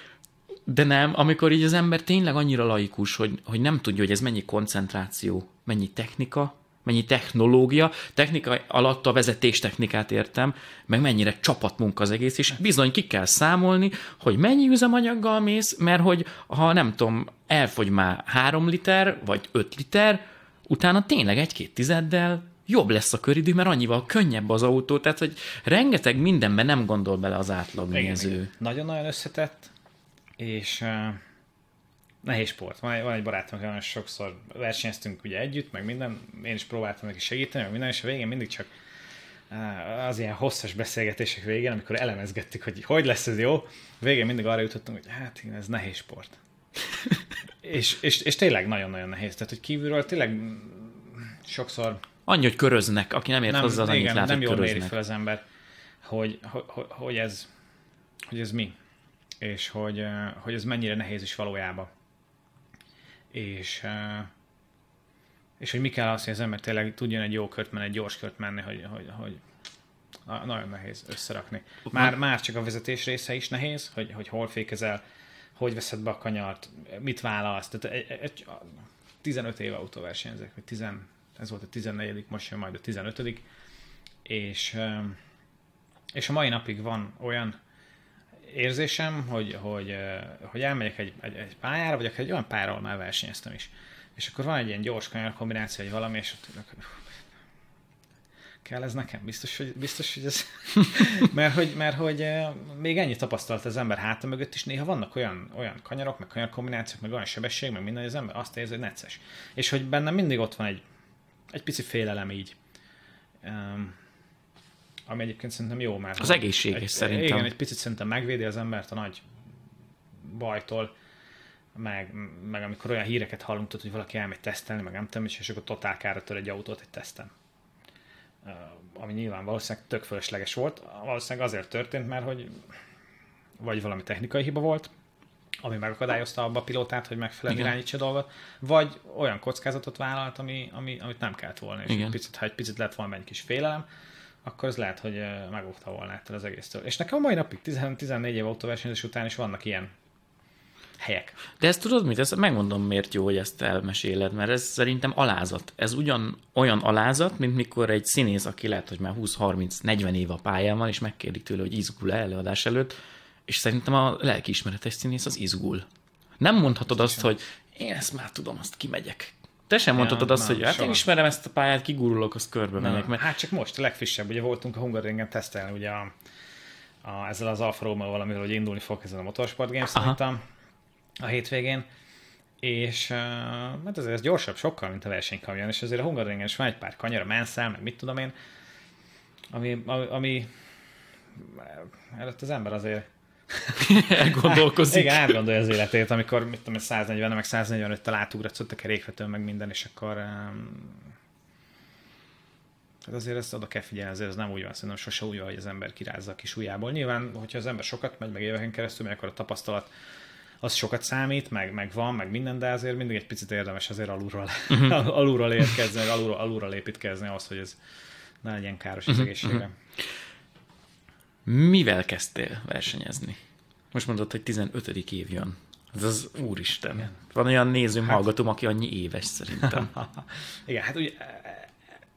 de nem, amikor így az ember tényleg annyira laikus, hogy, hogy nem tudja, hogy ez mennyi koncentráció, mennyi technika, mennyi technológia, technika alatt a vezetéstechnikát értem, meg mennyire csapatmunka az egész, és bizony ki kell számolni, hogy mennyi üzemanyaggal mész, mert hogy ha nem tudom, elfogy már három liter, vagy öt liter, utána tényleg egy-két tizeddel jobb lesz a köridő, mert annyival könnyebb az autó, tehát hogy rengeteg mindenben nem gondol bele az átlag néző. Nagyon-nagyon összetett, és uh, nehéz sport. Van egy, van egy barátom, aki sokszor versenyeztünk ugye együtt, meg minden, én is próbáltam neki segíteni, meg minden, és a végén mindig csak az ilyen hosszas beszélgetések végén, amikor elemezgettük, hogy hogy lesz ez jó, végén mindig arra jutottunk, hogy hát igen, ez nehéz sport. és, és, és tényleg nagyon-nagyon nehéz. Tehát, hogy kívülről tényleg sokszor Annyi, hogy köröznek, aki nem ért nem, hozzá, az annyit igen, lát, nem jól méri fel az ember, hogy, hogy, hogy, ez, hogy ez mi, és hogy, hogy ez mennyire nehéz is valójában. És, és hogy mi kell azt, hogy az ember tényleg tudjon egy jó kört menni, egy gyors kört menni, hogy, hogy, hogy nagyon nehéz összerakni. Már, már csak a vezetés része is nehéz, hogy, hogy hol fékezel, hogy veszed be a kanyart, mit válasz. Tehát egy, egy, 15 éve autóversenyzek, vagy 10, ez volt a 14 most jön majd a 15 és, és a mai napig van olyan érzésem, hogy, hogy, hogy elmegyek egy, egy, egy pályára, vagy egy olyan ahol már versenyeztem is. És akkor van egy ilyen gyors kanyar kombináció, vagy valami, és ott kell ez nekem? Biztos, hogy, biztos, hogy ez... mert, hogy, mert hogy még ennyi tapasztalt az ember háta mögött is, néha vannak olyan, olyan kanyarok, meg kanyar kombinációk, meg olyan sebesség, meg minden, hogy az ember azt érzi, hogy necces. És hogy bennem mindig ott van egy egy pici félelem így. Um, ami egyébként szerintem jó, mert... Az egészséges egy, szerintem. Igen, egy picit szerintem megvédi az embert a nagy bajtól, meg, meg amikor olyan híreket hallunk, hogy valaki elmegy tesztelni, meg nem tudom, és akkor totál kára tör egy autót egy teszten. Uh, ami nyilván valószínűleg tök fölösleges volt. Valószínűleg azért történt, mert hogy vagy valami technikai hiba volt, ami megakadályozta abba a pilótát, hogy megfelelően irányítsa dolgot, vagy olyan kockázatot vállalt, ami, ami, amit nem kellett volna, és egy picit, ha egy picit lett volna egy kis félelem, akkor ez lehet, hogy megóvta volna ettől az egésztől. És nekem a mai napig 14 év autóversenyzés után is vannak ilyen helyek. De ezt tudod mit? Ezt megmondom, miért jó, hogy ezt elmeséled, mert ez szerintem alázat. Ez ugyan olyan alázat, mint mikor egy színész, aki lehet, hogy már 20-30-40 év a pályán van, és megkérdik tőle, hogy izgul-e előadás előtt, és szerintem a lelkiismeretes színész az izgul. Nem mondhatod azt, hogy én ezt már tudom, azt kimegyek. Te sem mondhatod ja, azt, hogy hát én ismerem ezt a pályát, kigurulok, azt körbe megyek. Mert... Hát csak most, a legfrissebb, ugye voltunk a Hungaroringen tesztelni, ugye a, a, ezzel az Alfa Romeo valamivel, hogy indulni fog ezen a Motorsport Games a, a hétvégén, és uh, hát azért ez gyorsabb sokkal, mint a versenykamion, és azért a Hungaroringen is van egy pár kanyar, a menszel, meg mit tudom én, ami, ami, ami előtt az ember azért elgondolkozik. Igen, átgondolja az életét, amikor mit tudom, 140 meg 145-tel átugratsz ott a kerékvetőn, meg minden, és akkor um, Tehát azért ezt oda kell figyelni, azért ez nem úgy van, szerintem sose úgy van, hogy az ember kirázza a kis ujjából. Nyilván, hogyha az ember sokat megy, meg éveken keresztül, meg akkor a tapasztalat az sokat számít, meg, meg van, meg minden, de azért mindig egy picit érdemes azért alulról, uh-huh. alulról érkezni, alulról, alulról építkezni ahhoz, hogy ez ne legyen káros az uh-huh. egészségre. Mivel kezdtél versenyezni? Most mondod, hogy 15. év jön. Ez az úristen. Igen. Van olyan nézőm, hát... hallgatom, aki annyi éves szerintem. Igen, hát ugye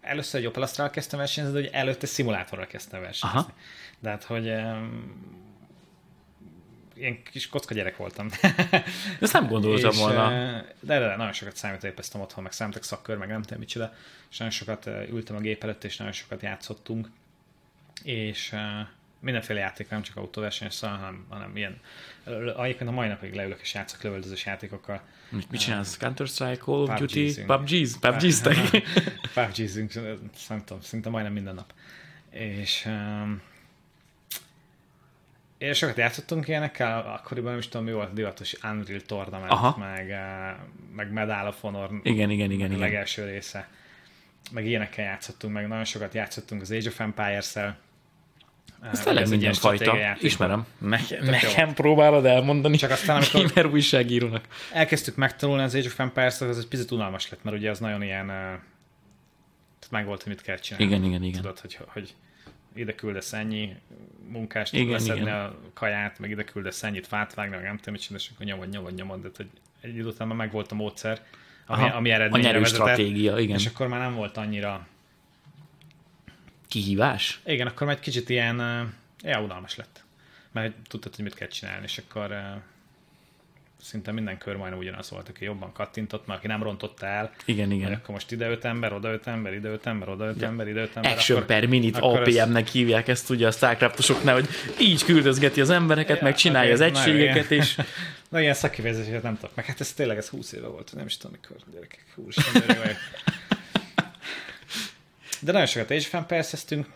először egy Opel kezdtem versenyezni, de ugye előtte szimulátorral kezdtem versenyezni. Aha. De hát, hogy ilyen kis kocka gyerek voltam. Ezt nem gondoltam volna. De, de, nagyon sokat számítógépeztem otthon, meg számítok szakkör, meg nem tudom micsoda, és nagyon sokat ültem a gép előtt, és nagyon sokat játszottunk. És mindenféle játék, nem csak autóversenyes, szóval, hanem, hanem ilyen, egyébként a mai napig leülök és játszok lövöldözős játékokkal. Mit, mit csinálsz? Counter-Strike, Call of Duty, PUBG-z? PUBG-z? PUBG-zünk, nem tudom, szinte majdnem minden nap. És um, és sokat játszottunk ilyenekkel, akkoriban nem is tudom, mi volt a divatos Unreal Tournament, Aha. meg, meg Medal of Honor igen, igen, igen, igen. legelső része. Meg ilyenekkel játszottunk, meg nagyon sokat játszottunk az Age of Empires-szel, ez tényleg minden fajta. Ismerem. Ne, nekem próbálod elmondani. Csak aztán, amikor gamer újságírónak. Elkezdtük megtanulni az Age of Empires-t, az egy picit unalmas lett, mert ugye az nagyon ilyen meg volt, hogy mit kell csinálni. Igen, igen, igen. Tudod, hogy, hogy ide küldesz ennyi munkást, igen, leszedni igen. a kaját, meg ide küldesz ennyit fát vágni, meg nem tudom, mit csinálsz, akkor nyomod, nyomod, nyomod, de hogy egy idő után már meg volt a módszer, ami, Aha, ami eredményre A vezetett, stratégia, igen. És akkor már nem volt annyira kihívás? Igen, akkor már egy kicsit ilyen, ja, unalmas lett. Mert tudtad, hogy mit kell csinálni, és akkor szinte minden kör majdnem ugyanaz volt, aki jobban kattintott, mert aki nem rontotta el. Igen, igen. Akkor most ide öt ember, oda öt ember, ide öt ember, oda öt ember, ide öt ember. Action akkor, per minute APM-nek ez... hívják ezt ugye a Starcraftosoknál, hogy így küldözgeti az embereket, ja, meg csinálja az egységeket, és... Na, ilyen szakkifejezéseket nem tudok meg. Hát ez tényleg ez 20 éve volt, nem is tudom, mikor gyerekek, úristen, De nagyon sokat Age of Empires-eztünk.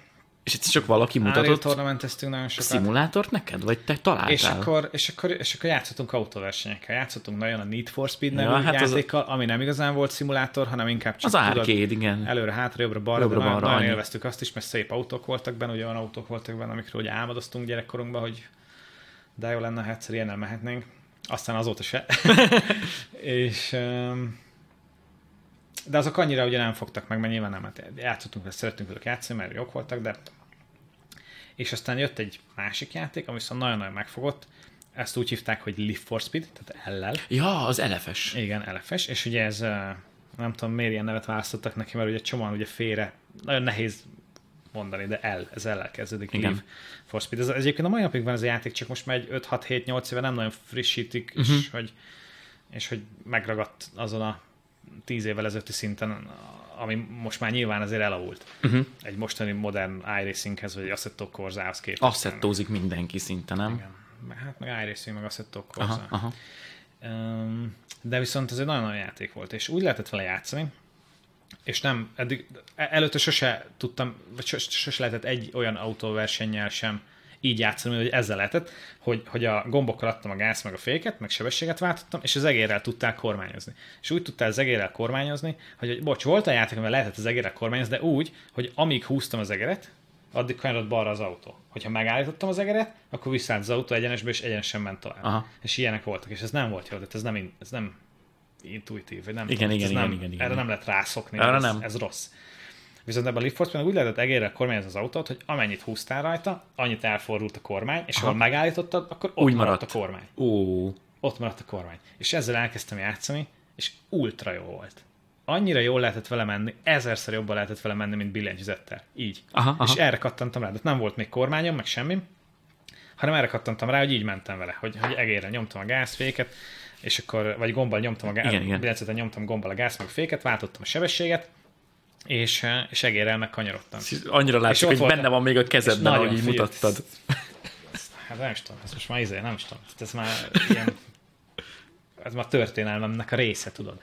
És itt csak valaki mutatott tornamenteztünk nagyon sokat. szimulátort neked? Vagy te találtál? És akkor, és akkor, és akkor játszottunk autóversenyekkel. Játszottunk nagyon a Need for Speed nevű ja, hát játékkal, az... ami nem igazán volt szimulátor, hanem inkább csak az arcade, igen. Előre, hátra, jobbra, nagyon, nagyon élveztük azt is, mert szép autók voltak benne, olyan autók voltak benne, amikről ugye álmodoztunk gyerekkorunkban, hogy de jó lenne, ha egyszer ilyen nem mehetnénk. Aztán azóta se. és um, de azok annyira ugye nem fogtak meg, mert nyilván nem, hát játszottunk, ezt szerettünk velük játszani, mert jók voltak, de és aztán jött egy másik játék, ami viszont nagyon-nagyon megfogott, ezt úgy hívták, hogy Live for Speed, tehát LL. Ja, az LFS. Igen, LFS, és ugye ez, nem tudom miért ilyen nevet választottak neki, mert ugye csomóan ugye félre, nagyon nehéz mondani, de L, ez L kezdődik, Igen. Live for Speed. Ez, ez egyébként a mai napig van ez a játék, csak most már egy 5-6-7-8 éve nem nagyon frissítik, uh-huh. és, mhm. hogy, és hogy megragadt azon a tíz évvel ezelőtti szinten, ami most már nyilván azért elavult. Uh-huh. Egy mostani modern iRacinghez, vagy Assetto Corsához képest. Assettózik mindenki szinte, nem? Igen. Hát meg iRacing, meg Assetto Corsa. Aha, aha. De viszont ez egy nagyon nagy játék volt, és úgy lehetett vele játszani, és nem, eddig, előtte sose tudtam, vagy sose, sose lehetett egy olyan autóversennyel sem így játszani, hogy ezzel lehetett, hogy, hogy a gombokkal adtam a gáz meg a féket, meg sebességet váltottam, és az egérrel tudták kormányozni. És úgy tudtál az egérrel kormányozni, hogy, hogy bocs, volt a játék, amivel lehetett az egérrel kormányozni, de úgy, hogy amíg húztam az egeret, addig kanyarodott balra az autó. Hogyha megállítottam az egeret, akkor visszállt az autó egyenesbe, és egyenesen ment tovább. Aha. És ilyenek voltak, és ez nem volt jó, tehát ez nem, ez nem intuitív, vagy nem igen, tudom, igen, igen, nem, igen, igen, erre igen. nem lehet rászokni, erre ez, nem. ez rossz. Viszont ebben a Lift Force úgy lehetett egérrel kormányozni az autót, hogy amennyit húztál rajta, annyit elfordult a kormány, és ahol megállítottad, akkor ott úgy maradt. maradt a kormány. Ó. Ott maradt a kormány. És ezzel elkezdtem játszani, és ultra jó volt. Annyira jól lehetett vele menni, ezerszer jobban lehetett vele menni, mint billentyűzettel. Így. Aha, aha. És erre kattantam rá, de nem volt még kormányom, meg semmi, hanem erre kattantam rá, hogy így mentem vele, hogy, hogy egérre nyomtam a gázféket, és akkor, vagy gombbal nyomtam a gáz, nyomtam gombbal a gáz meg féket, váltottam a sebességet, és, eh, és egérrel meg kanyarodtam. Annyira látszik, hogy benne van még a kezedben, ahogy így mutattad. Hát nem is tudom, ez most már izé, nem is tudom. Ez már ilyen, ez már történelmemnek a része, tudod.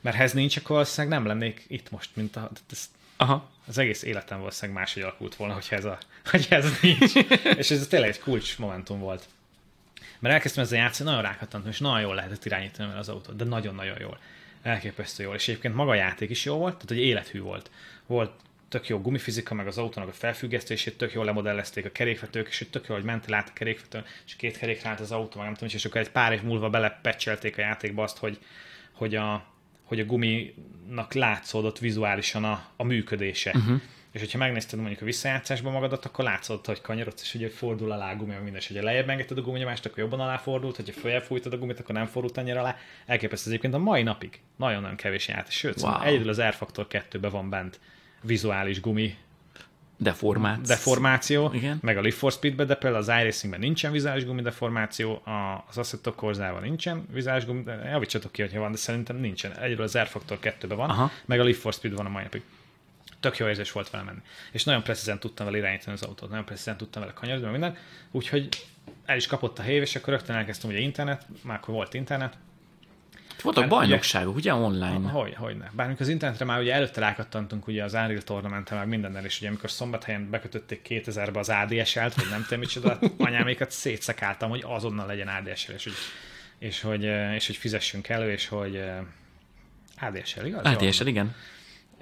Mert ha ez nincs, akkor valószínűleg nem lennék itt most, mint a, ez, Aha. az egész életem valószínűleg máshogy alakult volna, hogyha ez, a, hogyha ez nincs. és ez tényleg egy kulcs momentum volt. Mert elkezdtem ezzel játszani, nagyon rákattantam, és nagyon jól lehetett irányítani az autót, de nagyon-nagyon jól elképesztő jól. És egyébként maga a játék is jó volt, tehát hogy élethű volt. Volt tök jó gumifizika, meg az autónak a felfüggesztését, tök jól lemodellezték a kerékvetők, és tök jó, hogy mentél át a kerékvetőn, és két kerék át az autó, meg nem tudom, és akkor egy pár év múlva belepecselték a játékba azt, hogy, hogy a, hogy a guminak látszódott vizuálisan a, a működése. Uh-huh. És hogyha megnézted mondjuk a visszajátszásban magadat, akkor látszott, hogy kanyarodsz, és ugye fordul alá a gumi, minden, és hogyha lejjebb engedted a guminyomást, akkor jobban alá fordult, hogyha följebb fújtad a gumit, akkor nem fordult annyira alá. Elképesztő egyébként a mai napig nagyon-nagyon kevés játék. Sőt, wow. egyedül az R Factor 2-ben van bent vizuális gumi Deformáció. deformáció, Igen. meg a Lift for Speed-ben, de például az iRacing-ben nincsen vizuális gumi deformáció, az Assetto Corsában nincsen vizuális gumi, javítsatok ki, hogyha van, de szerintem nincsen. Egyről az R Factor 2-ben van, Aha. meg a Lift for Speed van a mai napig. Tök jó érzés volt vele menni. És nagyon precízen tudtam vele irányítani az autót, nagyon precízen tudtam vele kanyarodni, minden. Úgyhogy el is kapott a hév, és akkor rögtön elkezdtem ugye internet, már akkor volt internet, voltak hát, bajnokságok, ugye, ugye online? Hogy, hogy ne. Bármikor az internetre már ugye előtte rákattantunk ugye az Unreal tournament meg mindennel, és ugye amikor szombathelyen bekötötték 2000-be az ADSL-t, vagy nem tudom micsoda, hát anyámékat szétszekáltam, hogy azonnal legyen ADSL, és hogy, és hogy, és hogy fizessünk elő, és hogy ADSL, igaz? ADSL, igen.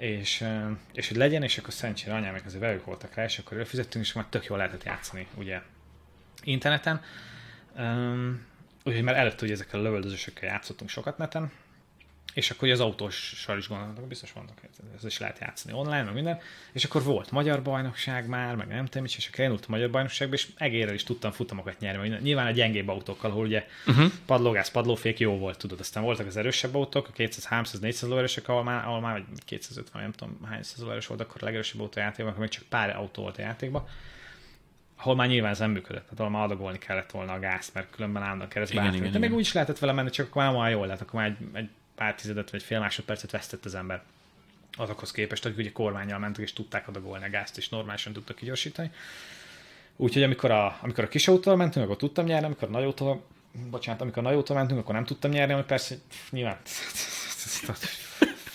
És, és hogy legyen, és akkor szerencsére anyámék azért velük voltak rá, és akkor előfizettünk, és már tök jól lehetett játszani, ugye, interneten. Um, úgyhogy már előtt ugye ezekkel a lövöldözősökkel játszottunk sokat neten, és akkor az autóssal is gondoltam, biztos vannak, ez is lehet játszani online, meg minden, és akkor volt magyar bajnokság már, meg nem tudom, és akkor én a magyar bajnokságba, és egérrel is tudtam futamokat nyerni, nyilván a gyengébb autókkal, ahol ugye uh-huh. padlógász, padlófék jó volt, tudod, aztán voltak az erősebb autók, a 200, 300, 400 lóerősek, ahol már, ahol már vagy 250, nem tudom hány száz lóerős volt, akkor a legerősebb autó játékban, akkor még csak pár autó volt a játékban, ahol már nyilván ez nem működött, tehát ahol már adagolni kellett volna a gáz, mert különben állnak keresztbe. Igen, igen, De igen. még úgy is lehetett vele menni, csak akkor már jól lehet, akkor már egy, egy pár tizedet vagy fél másodpercet vesztett az ember azokhoz képest, hogy ugye kormányjal mentek és tudták adagolni a gázt, és normálisan tudtak kigyorsítani. Úgyhogy amikor a, amikor a kis autóval mentünk, akkor tudtam nyerni, amikor a nagy autóval, bocsánat, amikor a nagy autóval mentünk, akkor nem tudtam nyerni, mert persze nyilván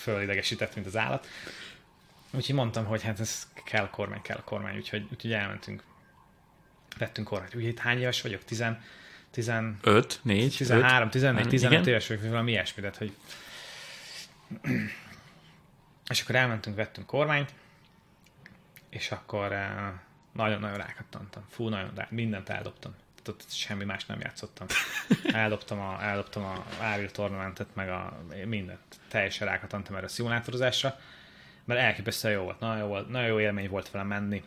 fölidegesített, mint az állat. Úgyhogy mondtam, hogy hát ez kell a kormány, kell a kormány, úgyhogy, úgyhogy elmentünk vettünk kormányt. Ugye itt hány éves vagyok? 10, 10, 5, 4, 13, 5, 14, 15 éves vagyok, valami ilyesmi, tehát, hogy és akkor elmentünk, vettünk kormányt, és akkor eh, nagyon-nagyon rákattantam. Fú, nagyon rá, mindent eldobtam. Tehát ott semmi más nem játszottam. Eldobtam a, eldobtam a Áril Tournamentet, meg a mindent. Teljesen rákattantam erre a szimulátorozásra, mert elképesztően jó volt. Nagyon jó, volt, nagyon jó élmény volt vele menni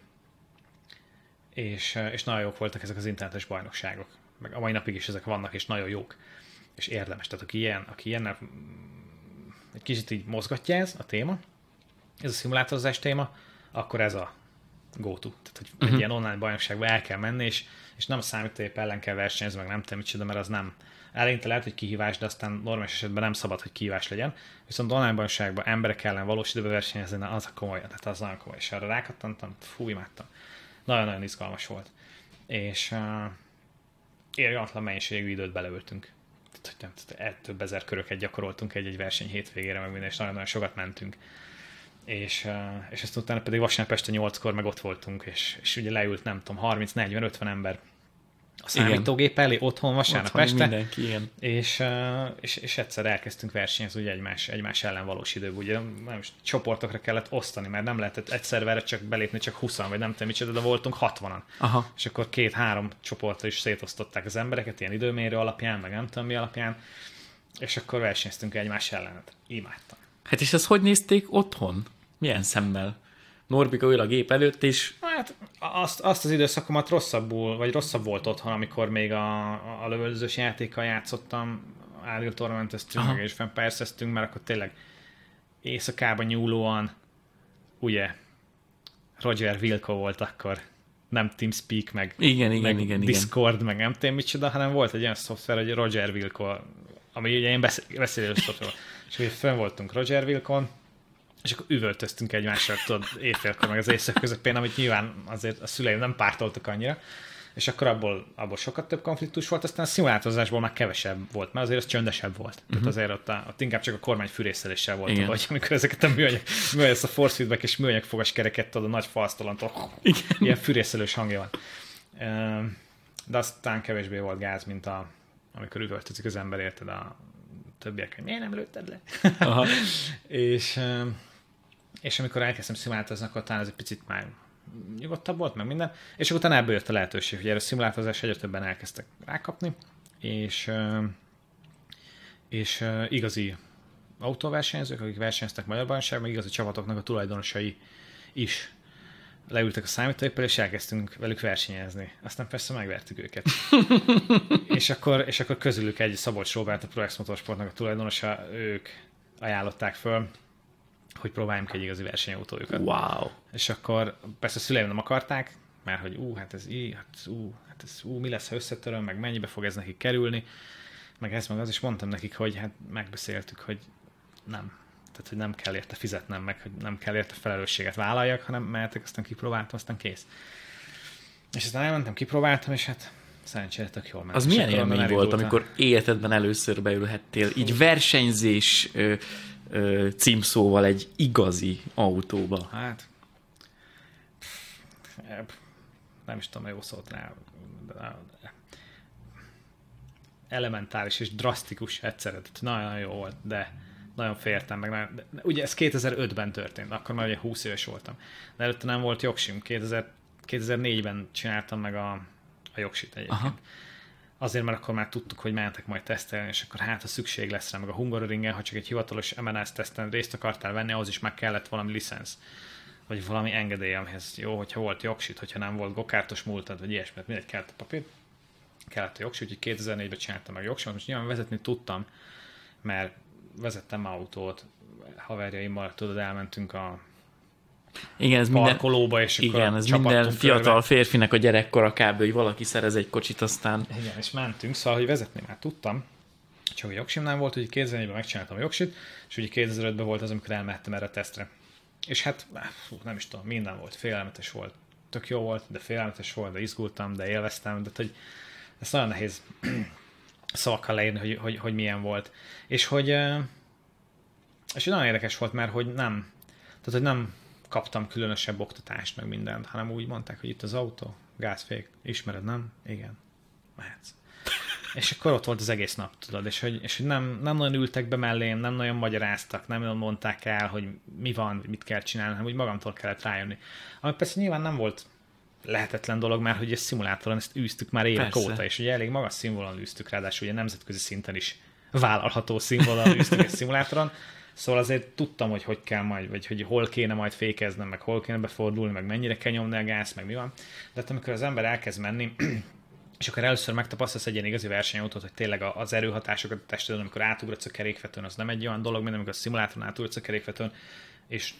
és, eh, és nagyon jók voltak ezek az internetes bajnokságok. Meg a mai napig is ezek vannak, és nagyon jók. És érdemes. Tehát aki ilyen, aki ilyennel mm, egy kicsit így mozgatja ez a téma, ez a szimulátorozás téma, akkor ez a go-to. Tehát, hogy uh-huh. egy mhm. ilyen online bajnokságba el kell menni, és, és nem a számítógép ellen kell versenyezni, meg nem tudom micsoda, mert az nem. Eleinte lehet, hogy kihívás, de aztán normális esetben nem szabad, hogy kihívás legyen. Viszont online bajnokságban emberek ellen valós időben versenyezni, na, az a komoly, tehát az nagyon komoly. És arra rákattantam, fú, imádtam nagyon-nagyon izgalmas volt. És uh, érjematlan mennyiségű időt beleöltünk. Tehát, hogy több ezer köröket gyakoroltunk egy-egy verseny hétvégére, meg minden, és nagyon-nagyon sokat mentünk. És, és ezt utána pedig vasárnap este nyolckor meg ott voltunk, és, és ugye leült, nem tudom, 30-40-50 ember a számítógép elé, otthon vasárnap otthon este. Mindenki, igen. És, és, és egyszer elkezdtünk versenyezni ugye egymás, egymás ellen valós időben. Ugye nem is csoportokra kellett osztani, mert nem lehetett egy szerverre csak belépni csak 20 vagy nem tudom micsoda, de voltunk 60-an. Aha. És akkor két-három csoportra is szétosztották az embereket, ilyen időmérő alapján, meg nem tudom mi alapján, és akkor versenyeztünk egymás ellen. Imádtam. Hát és ezt hogy nézték otthon? Milyen szemmel? Norbika ül a gép előtt, és... Hát azt, azt az időszakomat rosszabbul, vagy rosszabb volt otthon, amikor még a, a lövöldözős játékkal játszottam, Unreal Tormenteztünk, meg és fennperszeztünk, mert akkor tényleg éjszakában nyúlóan, ugye, Roger Wilco volt akkor, nem TeamSpeak, meg, igen, igen, meg igen, Discord, igen. meg nem tudom micsoda, hanem volt egy olyan szoftver, hogy Roger Wilco, ami ugye én beszélő szoftver. És ugye fönn voltunk Roger Wilcon, és akkor üvöltöztünk egymásra, tudod, éjfélkor meg az éjszak közepén, amit nyilván azért a szüleim nem pártoltak annyira, és akkor abból, abból sokat több konfliktus volt, aztán a szimulátorozásból már kevesebb volt, mert azért az csöndesebb volt. Uh-huh. Tehát azért ott, a, ott inkább csak a kormány fürészeléssel volt, Igen. vagy amikor ezeket a műanyag, műanyag a force feedback és műanyag fogas kereket tudod, a nagy falsztalantól, ilyen fürészelős hangja van. De aztán kevésbé volt gáz, mint a, amikor üvöltözik az ember, érted a többiek, hogy miért nem lőtted le? Aha. és és amikor elkezdtem szimulátozni, akkor talán ez egy picit már nyugodtabb volt, meg minden, és akkor utána ebből jött a lehetőség, hogy erre a szimulátozás egyre többen elkezdtek rákapni, és, és igazi autóversenyzők, akik versenyeztek Magyar Bajnokságban, igazi csapatoknak a tulajdonosai is leültek a számítógéppel, és elkezdtünk velük versenyezni. Aztán persze megvertük őket. és, akkor, és akkor közülük egy Szabolcs Robert, a Proex Motorsportnak a tulajdonosa, ők ajánlották föl, hogy próbáljunk egy igazi versenyautójukat. Wow. És akkor persze a szüleim nem akarták, mert hogy ú, hát ez így, hát ú, hát ez ú, mi lesz, ha összetöröm, meg mennyibe fog ez nekik kerülni, meg ez meg az, is mondtam nekik, hogy hát megbeszéltük, hogy nem. Tehát, hogy nem kell érte fizetnem, meg hogy nem kell érte felelősséget vállaljak, hanem mehetek, aztán kipróbáltam, aztán kész. És aztán elmentem, kipróbáltam, és hát szerencsére tök jól ment. Az milyen élmény volt, amikor életedben először beülhettél, így versenyzés ö, címszóval egy igazi autóba? Hát, nem is tudom, jó szót rá. Elementáris és drasztikus egyszerre. Nagyon jó volt, de nagyon féltem meg. Nagyon, de, ugye ez 2005-ben történt, akkor már ugye 20 éves voltam. De előtte nem volt jogsim. 2000, 2004-ben csináltam meg a, a jogsit egyébként. Aha. Azért, mert akkor már tudtuk, hogy mentek majd tesztelni, és akkor hát, ha szükség lesz rá, meg a Hungaroringen, ha csak egy hivatalos MNS teszten részt akartál venni, ahhoz is meg kellett valami licensz. Vagy valami engedély, amihez jó, hogyha volt jogsit, hogyha nem volt gokártos múltad, vagy ilyesmi, mert mindegy kellett a papír, kellett a jogsit, úgyhogy 2004-ben csináltam meg jogsit, most nyilván vezetni tudtam, mert vezettem autót, haverjaimmal, tudod, elmentünk a igen, ez parkolóba, és akkor igen, ez minden fiatal körbe. férfinek a gyerekkora kb. hogy valaki szerez egy kocsit, aztán... Igen, és mentünk, szóval, hogy vezetni már tudtam, csak a jogsim nem volt, hogy 2004-ben megcsináltam a jogsit, és ugye 2005-ben volt az, amikor elmehettem erre a tesztre. És hát, fú, nem is tudom, minden volt, félelmetes volt. Tök jó volt, de félelmetes volt, de izgultam, de élveztem, de hogy ez nagyon nehéz szavakkal leírni, hogy, hogy, hogy milyen volt. És hogy, és nagyon érdekes volt, mert hogy nem, tehát hogy nem kaptam különösebb oktatást, meg mindent, hanem úgy mondták, hogy itt az autó, gázfék, ismered, nem? Igen, mehetsz. És akkor ott volt az egész nap, tudod, és hogy, és hogy nem, nem nagyon ültek be mellém, nem nagyon magyaráztak, nem nagyon mondták el, hogy mi van, mit kell csinálni, hanem úgy magamtól kellett rájönni. Ami persze nyilván nem volt lehetetlen dolog, mert hogy ezt szimulátoron ezt űztük már évek Persze. óta, és ugye elég magas színvonalon űztük, ráadásul ugye nemzetközi szinten is vállalható színvonalon űztük egy szimulátoron, Szóval azért tudtam, hogy hogy kell majd, vagy hogy hol kéne majd fékeznem, meg hol kéne befordulni, meg mennyire kell nyomni a gáz, meg mi van. De hát amikor az ember elkezd menni, és akkor először megtapasztalsz egy ilyen igazi versenyautót, hogy tényleg az erőhatásokat a testedön, amikor átugratsz a kerékvetőn, az nem egy olyan dolog, mint amikor a szimulátoron átugratsz a kerékvetőn, és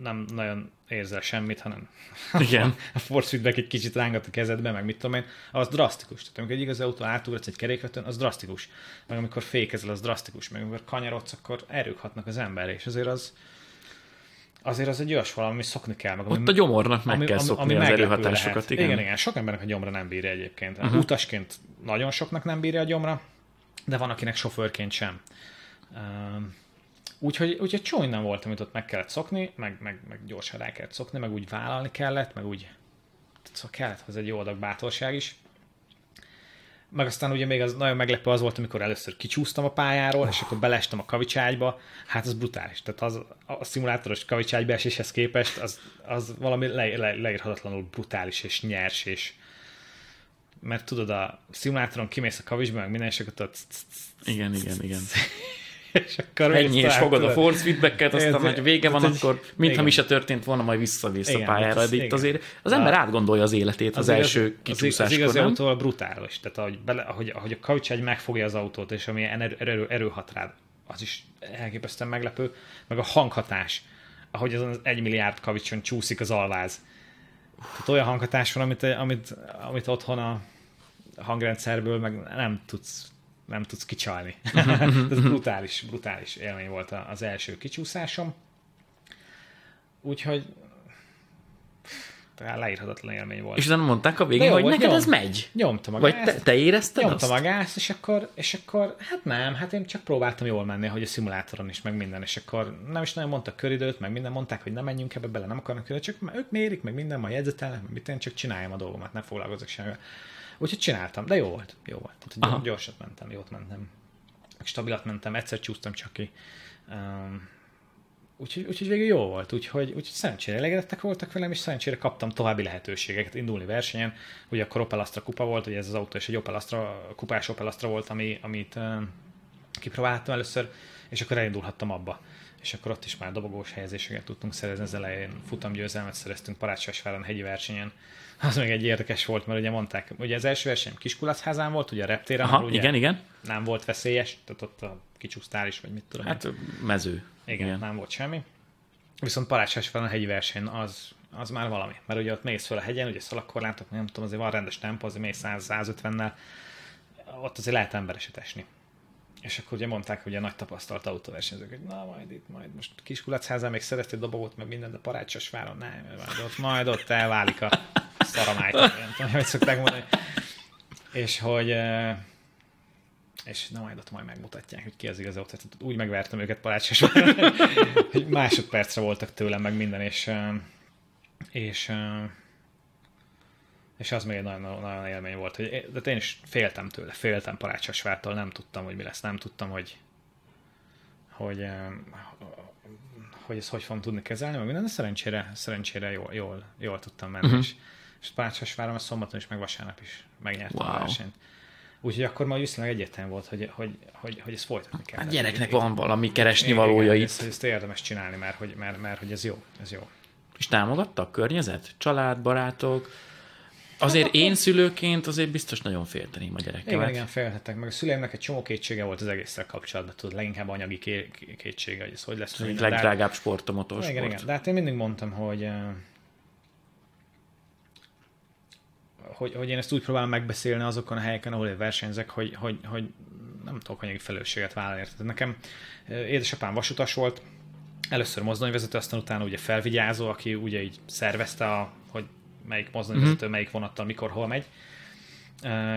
nem nagyon érzel semmit, hanem Igen. a force feedback egy kicsit rángat a kezedbe, meg mit tudom én, az drasztikus. Tehát amikor egy igazi autó átugratsz egy kerékvetőn, az drasztikus. Meg amikor fékezel, az drasztikus. Meg amikor kanyarodsz, akkor erők hatnak az emberre, és azért az, azért az egy olyas valami, ami szokni kell. Meg, ami, Ott a gyomornak meg ami, kell szokni ami, ami az erőhatásokat. Igen. igen, igen. Sok embernek a gyomra nem bírja egyébként. Uh-huh. Utasként nagyon soknak nem bírja a gyomra, de van, akinek sofőrként sem. Úgyhogy, úgyhogy csomó nem volt, amit ott meg kellett szokni, meg, meg, meg gyorsan rá kellett szokni, meg úgy vállalni kellett, meg úgy szóval kellett hozzá egy jó adag bátorság is. Meg aztán ugye még az nagyon meglepő az volt, amikor először kicsúsztam a pályáról, oh. és akkor belestem a kavicságyba, hát az brutális. Tehát az, a szimulátoros kavicságyba eséshez képest az, az valami le, le, leírhatatlanul brutális és nyers, és mert tudod, a szimulátoron kimész a kavicsba, meg minden, és akkor. Igen, igen, igen. És akkor Ennyi, és fogod a force feedbacket, aztán, hogy vége van, akkor mintha mi se történt volna, majd visszavész a pályára. De itt azért az ember átgondolja az életét az, az első kicsúszáskor, Az igazi autó brutális. Tehát ahogy, bele, ahogy, ahogy a kaucságy megfogja az autót, és ami erő, erő, erő hat rád, az is elképesztően meglepő. Meg a hanghatás, ahogy azon az egy milliárd kavicson csúszik az alváz. Tehát olyan hanghatás van, amit, amit, amit otthon a hangrendszerből meg nem tudsz nem tudsz kicsalni. Ez brutális, brutális élmény volt az első kicsúszásom. Úgyhogy talán leírhatatlan élmény volt. És utána mondták a végén, hogy neked nyom, ez megy? Nyomtam a Vagy te, te érezted Nyomtam azt? a gázt, és akkor, és akkor, hát nem, hát én csak próbáltam jól menni, hogy a szimulátoron is, meg minden, és akkor nem is nagyon mondtak köridőt, meg minden, mondták, hogy nem menjünk ebbe bele, nem akarnak köridőt, csak ők mérik, meg minden, majd jegyzetelnek, meg mit én csak csináljam a dolgomat, nem foglalkozok semmivel. Úgyhogy csináltam, de jó volt, jó volt. Tehát Aha. gyorsat mentem, jót mentem. Stabilat mentem, egyszer csúsztam csak ki. Um, Úgyhogy, úgyhogy végül jó volt, úgyhogy, úgyhogy szerencsére elégedettek voltak velem, és szerencsére kaptam további lehetőségeket indulni versenyen. Ugye akkor Opel Astra kupa volt, ugye ez az autó és egy Opel Astra, kupás Opel Astra volt, ami, amit uh, kipróbáltam először, és akkor elindulhattam abba. És akkor ott is már dobogós helyezéseket tudtunk szerezni, az elején futamgyőzelmet szereztünk Parácsásváron hegyi versenyen. Az még egy érdekes volt, mert ugye mondták, ugye az első verseny Kiskulacházán volt, ugye a reptéren, Aha, ugye igen, igen. nem volt veszélyes, tehát ott a kicsúsztál is, vagy mit tudom. én. Hát mező. Igen, Igen, nem volt semmi. Viszont Parácsás fel a hegyi verseny, az, az már valami. Mert ugye ott mész fel a hegyen, ugye szalagkorlátok, nem tudom, azért van rendes tempó, azért mész 100-150-nel, ott azért lehet embereset esni. És akkor ugye mondták, hogy a nagy tapasztalt autóversenyzők, hogy na majd itt, majd most Kiskulacházán még szereti a dobogot, meg minden, de Parácsasváron nem, majd ott, majd ott elválik a szaramájt, nem tudom, hogy szokták mondani. És hogy és na majd ott majd megmutatják, hogy ki az igazi ott. Tehát úgy megvertem őket parácsos, hogy másodpercre voltak tőlem meg minden, és, és, és az még egy nagyon, nagyon élmény volt, hogy de én is féltem tőle, féltem parácsosvártól, nem tudtam, hogy mi lesz, nem tudtam, hogy hogy, hogy ezt hogy fogom tudni kezelni, meg minden, de szerencsére, szerencsére jól, jól, jól tudtam menni, uh-huh. és, és Parácsosváron a szombaton is, meg vasárnap is megnyertem Wow. a versenyt. Úgyhogy akkor már viszonylag egyértelmű volt, hogy, hogy, hogy, hogy ezt folytatni kell. Hát Tehát gyereknek van valami keresni valója itt. Ezt, ezt érdemes csinálni, mert hogy, mert, mert, hogy ez jó. Ez jó. És támogatta a környezet? Család, barátok? Azért én szülőként azért biztos nagyon félteném a gyerekemet. Igen, igen, félhettek meg. A szüleimnek egy csomó kétsége volt az egésszel kapcsolatban, tudod, leginkább anyagi ké- ké- kétsége, hogy ez hogy lesz. A. De hát- legdrágább sport a motorsport. Igen, igen. De hát én mindig mondtam, hogy, eh, hogy, hogy én ezt úgy próbálom megbeszélni azokon a helyeken, ahol én versenyzek, hogy, hogy, hogy nem tudok anyagi felelősséget vállalni. érted? Nekem eh, édesapám vasutas volt, először mozdonyvezető, aztán utána ugye felvigyázó, aki ugye így szervezte, a, hogy melyik mozdonyvezető, uh-huh. melyik vonattal, mikor, hol megy.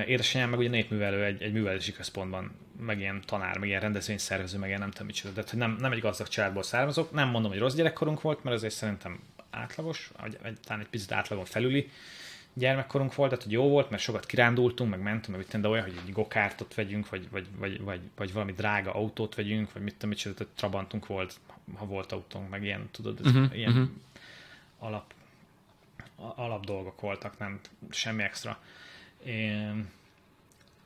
Édesanyám meg ugye népművelő egy, egy művelési központban, meg ilyen tanár, meg ilyen rendezvényszervező, meg ilyen nem tudom micsoda. Tehát, hogy nem, nem egy gazdag családból származok. Nem mondom, hogy rossz gyerekkorunk volt, mert azért szerintem átlagos, vagy vagy talán egy picit átlagon felüli gyermekkorunk volt, tehát hogy jó volt, mert sokat kirándultunk, meg mentünk, meg mit de olyan, hogy egy gokártot vegyünk, vagy, vagy, vagy, vagy, vagy, valami drága autót vegyünk, vagy mit tudom, micsoda, tehát Trabantunk volt, ha volt autónk, meg ilyen, tudod, ez Mhm, uh-huh, ilyen mhm. uh-huh. alap, alap dolgok voltak, nem semmi extra. Én,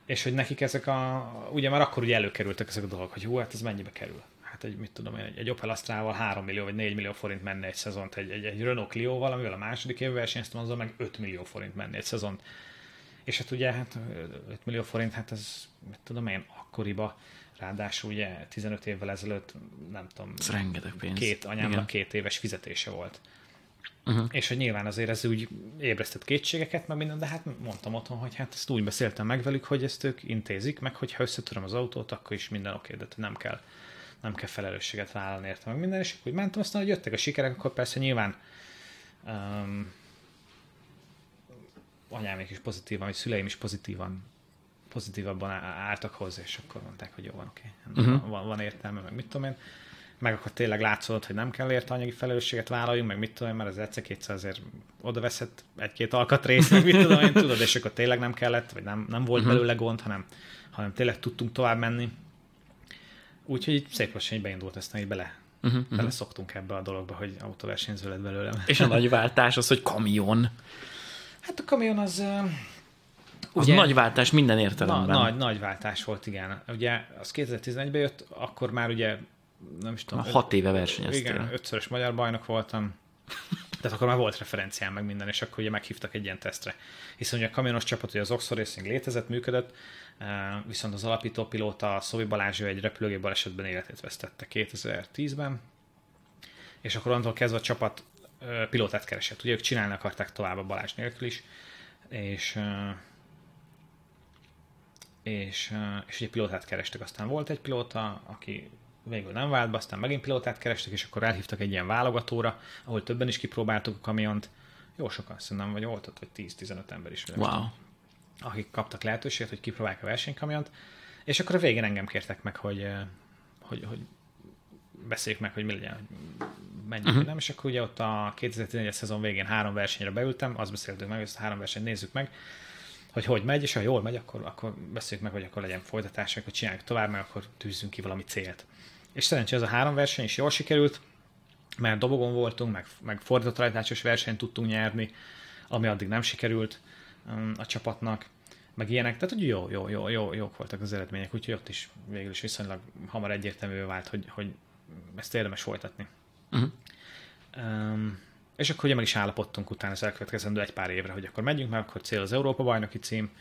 és hogy nekik ezek a, ugye már akkor ugye előkerültek ezek a dolgok, hogy hú, hát ez mennyibe kerül. Hát egy, mit tudom én, egy, Opel Astrával 3 millió vagy 4 millió forint menne egy szezont, egy, egy, egy Renault Clio-val, amivel a második év versenyeztem, azzal meg 5 millió forint menne egy szezont. És hát ugye hát 5 millió forint, hát ez, mit tudom én, akkoriba, ráadásul ugye 15 évvel ezelőtt, nem tudom, Ez rengeteg pénz. két anyámnak Igen. két éves fizetése volt. Uh-huh. És hogy nyilván azért ez úgy ébresztett kétségeket, meg minden, de hát mondtam otthon, hogy hát ezt úgy beszéltem meg velük, hogy ezt ők intézik, meg hogyha összetöröm az autót, akkor is minden oké, de nem kell, nem kell felelősséget vállalni érte meg minden, és akkor úgy mentem, aztán, hogy jöttek a sikerek, akkor persze nyilván um, anyámék is pozitívan, vagy szüleim is pozitívan pozitívabban á- álltak hozzá, és akkor mondták, hogy jó van, oké, Mhm. van, van értelme, meg mit tudom én. Meg akkor tényleg látszott, hogy nem kell érte anyagi felelősséget vállaljunk, meg mit tudom én, mert az egyszer kétszer azért oda veszett egy-két alkatrészt, meg mit tudom én, tudod, és akkor tényleg nem kellett, vagy nem, nem volt Mhm. belőle gond, hanem, hanem tényleg tudtunk tovább menni. Úgyhogy így szép lassan így beindult, aztán így bele, Uh-huh, uh-huh. bele szoktunk ebbe a dologba, hogy autóversenyző lett belőlem. És a nagy váltás az, hogy kamion. Hát a kamion az... ö, Az ugye- nagy váltás minden Na, értelemben. nagy, nagy váltás volt, igen. Ugye az 2011-ben jött, akkor már ugye nem is tudom. Már hat éve versenyeztél. Igen, ötszörös magyar bajnok voltam. Tehát akkor már volt referenciám meg minden, és akkor ugye meghívtak egy ilyen tesztre. Hiszen ugye a kamionos csapat, ugye az Oxford Racing létezett, működött, eh, viszont az alapító pilóta, Szovi Balázs, egy repülőgép balesetben életét vesztette 2010-ben, és akkor onnantól kezdve a csapat ö, pilótát keresett. Ugye ők csinálni akarták tovább a Balázs nélkül is, és ö, és, és ugye pilótát kerestek. Aztán volt egy pilóta, aki végül nem vált be, aztán megint pilótát kerestek, és akkor elhívtak egy ilyen válogatóra, ahol többen is kipróbáltuk a kamiont. Jó sokan, szerintem vagy volt ott, vagy 10-15 ember is. Wow. akik kaptak lehetőséget, hogy kipróbálják a versenykamiont, és akkor a végén engem kértek meg, hogy, eh, hogy, hogy beszéljük meg, hogy mi legyen, hogy menjünk, uh-huh. nem, és akkor ugye ott a 2014-es szezon végén három versenyre beültem, azt beszéltük meg, hogy ezt a három versenyt nézzük meg, hogy hogy megy, és ha jól megy, akkor, akkor beszéljük meg, hogy akkor legyen folytatás, akkor csináljuk tovább, meg akkor tűzzünk ki valami célt. És szerencsére ez a három verseny is jól sikerült, mert dobogon voltunk, meg, meg fordított rajtásos versenyt tudtunk nyerni, ami addig nem sikerült um, a csapatnak, meg ilyenek. Tehát, hogy jó, jó, jó, jó, jók voltak az eredmények, úgyhogy ott is végül is viszonylag hamar egyértelmű vált, hogy, hogy ezt érdemes folytatni. Uh-huh. Um, és akkor ugye meg is állapodtunk utána az elkövetkezendő egy pár évre, hogy akkor megyünk, mert akkor cél az Európa bajnoki cím,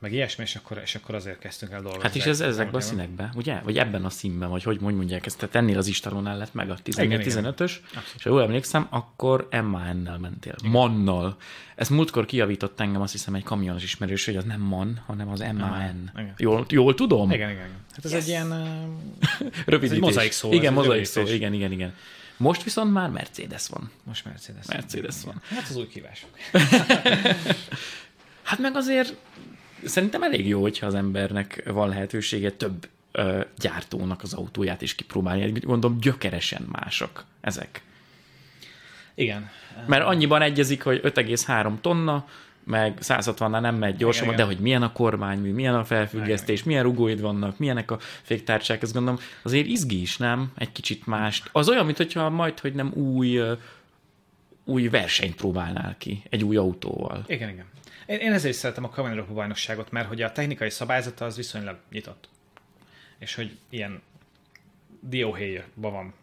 meg ilyesmi, és akkor, és akkor azért kezdtünk el dolgozni. Hát is ez ezekben a színekben, ugye? Vagy ebben a színben, vagy hogy mondják ezt, tehát ennél az Istalónál lett meg a 14-15-ös, és ha jól emlékszem, akkor MAN-nel mentél. Igen. Mannal. Ezt múltkor kijavított engem, azt hiszem, egy kamionos ismerős, hogy az nem MAN, hanem az MAN. Jól, jól tudom? Igen, igen. Hát ez yes. egy ilyen... Rövid egy mozaik szó. Igen, mozaik szó, igen, igen, igen. Most viszont már Mercedes van. Most Mercedes. Mercedes van. van. Hát az új kívások. hát meg azért szerintem elég jó, hogyha az embernek van lehetősége több ö, gyártónak az autóját is kipróbálni. Gondolom gyökeresen mások ezek. Igen. Mert annyiban egyezik, hogy 5,3 tonna, meg 160-nál nem megy gyorsabban, de hogy milyen a kormánymű, milyen a felfüggesztés, igen. milyen rugóid vannak, milyenek a féktárcsák, ezt gondolom azért izgi is, nem? Egy kicsit mást. Az olyan, mintha majd, hogy nem új, új versenyt próbálnál ki egy új autóval. Igen, igen. Én, én ezért is szeretem a Kamen Európa bajnokságot, mert hogy a technikai szabályzata az viszonylag nyitott. És hogy ilyen dióhéjba van